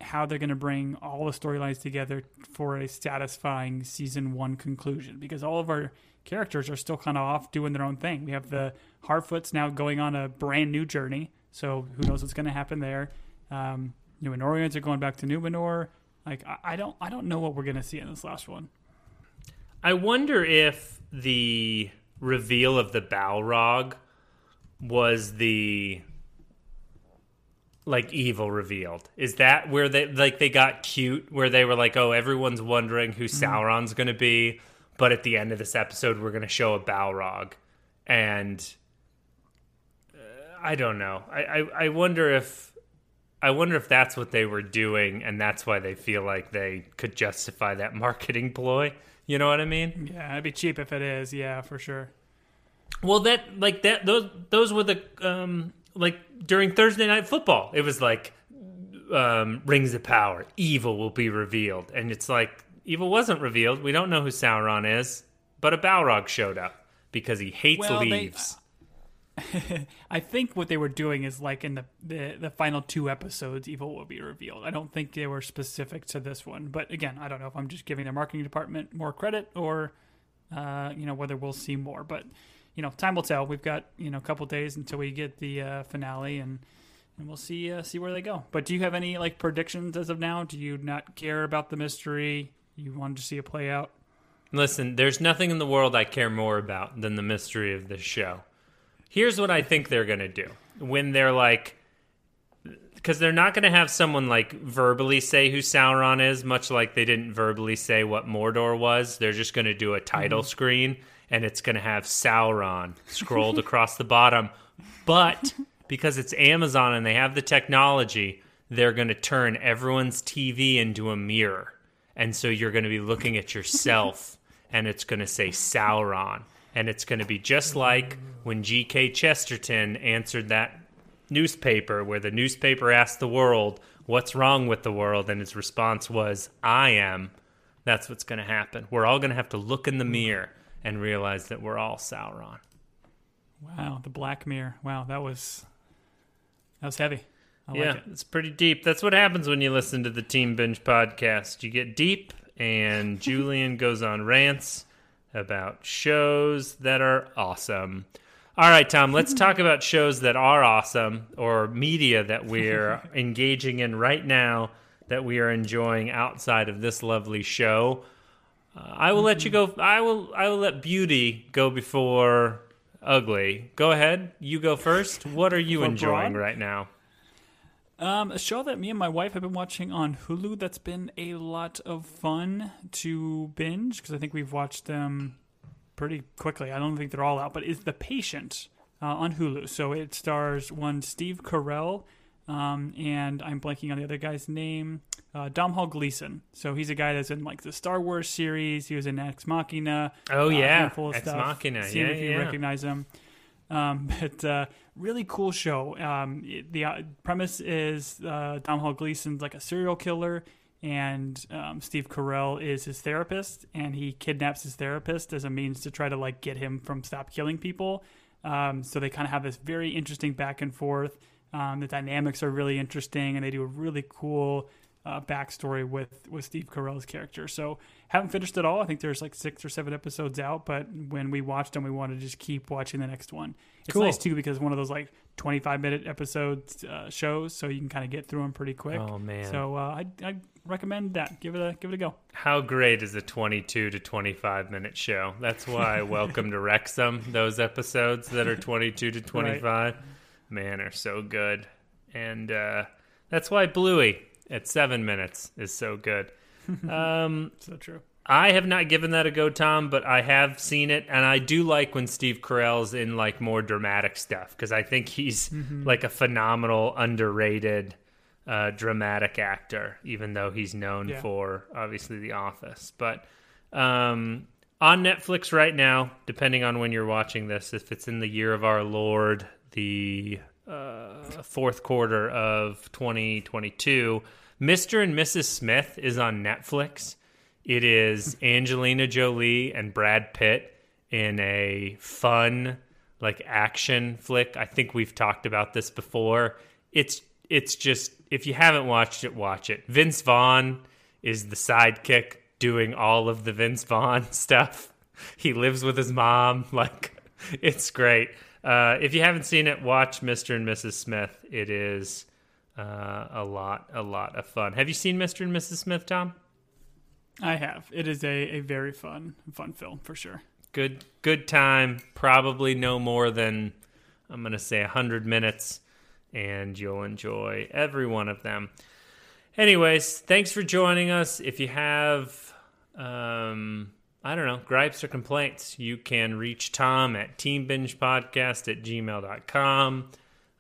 how they're going to bring all the storylines together for a satisfying season one conclusion because all of our characters are still kind of off doing their own thing. We have the Harfoots now going on a brand new journey, so who knows what's going to happen there. Um, Numenorians are going back to Numenor. Like I, I don't I don't know what we're going to see in this last one. I wonder if the reveal of the Balrog was the like evil revealed. Is that where they like they got cute where they were like, "Oh, everyone's wondering who Sauron's going to be, but at the end of this episode we're going to show a Balrog." And uh, I don't know. I, I I wonder if I wonder if that's what they were doing and that's why they feel like they could justify that marketing ploy. You know what I mean? Yeah, it'd be cheap if it is. Yeah, for sure. Well, that like that those those were the um like during Thursday night football. It was like um rings of power, evil will be revealed, and it's like evil wasn't revealed. We don't know who Sauron is, but a Balrog showed up because he hates Well, they- leaves. I think what they were doing is like in the, the the final two episodes, evil will be revealed. I don't think they were specific to this one, but again, I don't know if I'm just giving their marketing department more credit or, uh, you know, whether we'll see more. But you know, time will tell. We've got you know a couple days until we get the uh, finale, and and we'll see uh, see where they go. But do you have any like predictions as of now? Do you not care about the mystery? You wanted to see it play out? Listen, there's nothing in the world I care more about than the mystery of this show. Here's what I think they're going to do. When they're like, because they're not going to have someone like verbally say who Sauron is, much like they didn't verbally say what Mordor was. They're just going to do a title screen and it's going to have Sauron scrolled across the bottom. But because it's Amazon and they have the technology, they're going to turn everyone's TV into a mirror. And so you're going to be looking at yourself and it's going to say Sauron. And it's going to be just like when G.K. Chesterton answered that newspaper where the newspaper asked the world, What's wrong with the world? And his response was, I am. That's what's going to happen. We're all going to have to look in the mirror and realize that we're all Sauron. Wow, the Black Mirror. Wow, that was that was heavy. I yeah, like it. it's pretty deep. That's what happens when you listen to the Team Binge podcast. You get deep, and Julian goes on rants about shows that are awesome. All right, Tom, let's talk about shows that are awesome or media that we're engaging in right now that we are enjoying outside of this lovely show. Uh, I will let you go. I will. I will let beauty go before ugly. Go ahead. You go first. What are you enjoying broad? right now? Um, a show that me and my wife have been watching on Hulu that's been a lot of fun to binge because I think we've watched them pretty quickly. I don't think they're all out, but is The Patient uh, on Hulu. So it stars one Steve Carell, um, and I'm blanking on the other guy's name, uh, Domhnall Gleeson. So he's a guy that's in like the Star Wars series. He was in Ex Machina. Oh, uh, yeah. of Ex stuff. Machina. See Yeah, if you yeah. recognize him. Um, but uh, really cool show. Um, it- the uh, premise is uh, Domhnall Gleeson's like a serial killer, and um, Steve Carell is his therapist, and he kidnaps his therapist as a means to try to like get him from stop killing people. Um, so they kind of have this very interesting back and forth. Um, the dynamics are really interesting, and they do a really cool uh, backstory with with Steve Carell's character. So haven't finished it all. I think there's like six or seven episodes out, but when we watched them, we wanted to just keep watching the next one. It's Cool. nice too because one of those like 25 minute episodes uh, shows, so you can kind of get through them pretty quick. Oh, man. So uh, I I recommend that. Give it a give it a go. How great is a 22 to 25 minute show? That's why Welcome to Wrexham, those episodes that are 22 to 25, man, are so good. And uh, that's why Bluey at seven minutes is so good. Um, So true. I have not given that a go, Tom, but I have seen it, and I do like when Steve Carell's in like more dramatic stuff because I think he's like a phenomenal, underrated, uh, dramatic actor, even though he's known Yeah. for obviously The Office. But um, on Netflix right now, depending on when you're watching this, if it's in the year of our Lord, the uh, fourth quarter of 2022, Mr. and Mrs. Smith is on Netflix. It is Angelina Jolie and Brad Pitt in a fun, like action flick. I think we've talked about this before. It's it's just if you haven't watched it, watch it. Vince Vaughn is the sidekick doing all of the Vince Vaughn stuff. he lives with his mom. Like, it's great. Uh, if you haven't seen it, watch Mr. and Mrs. Smith. It is uh, a lot, a lot of fun. Have you seen Mr. and Mrs. Smith, Tom? I have. It is a, a very fun fun film for sure. Good, good time. Probably no more than I'm going to say 100 minutes, and you'll enjoy every one of them. Anyways, thanks for joining us. If you have, um, I don't know, gripes or complaints, you can reach Tom at teambingepodcast at gmail.com.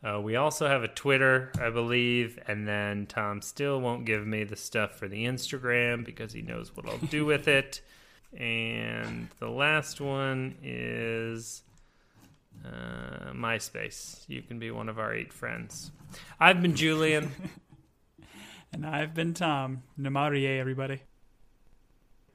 Uh, we also have a Twitter, I believe, and then Tom still won't give me the stuff for the Instagram because he knows what I'll do with it. And the last one is uh, MySpace. You can be one of our eight friends. I've been Julian. And I've been Tom. Namárië, everybody.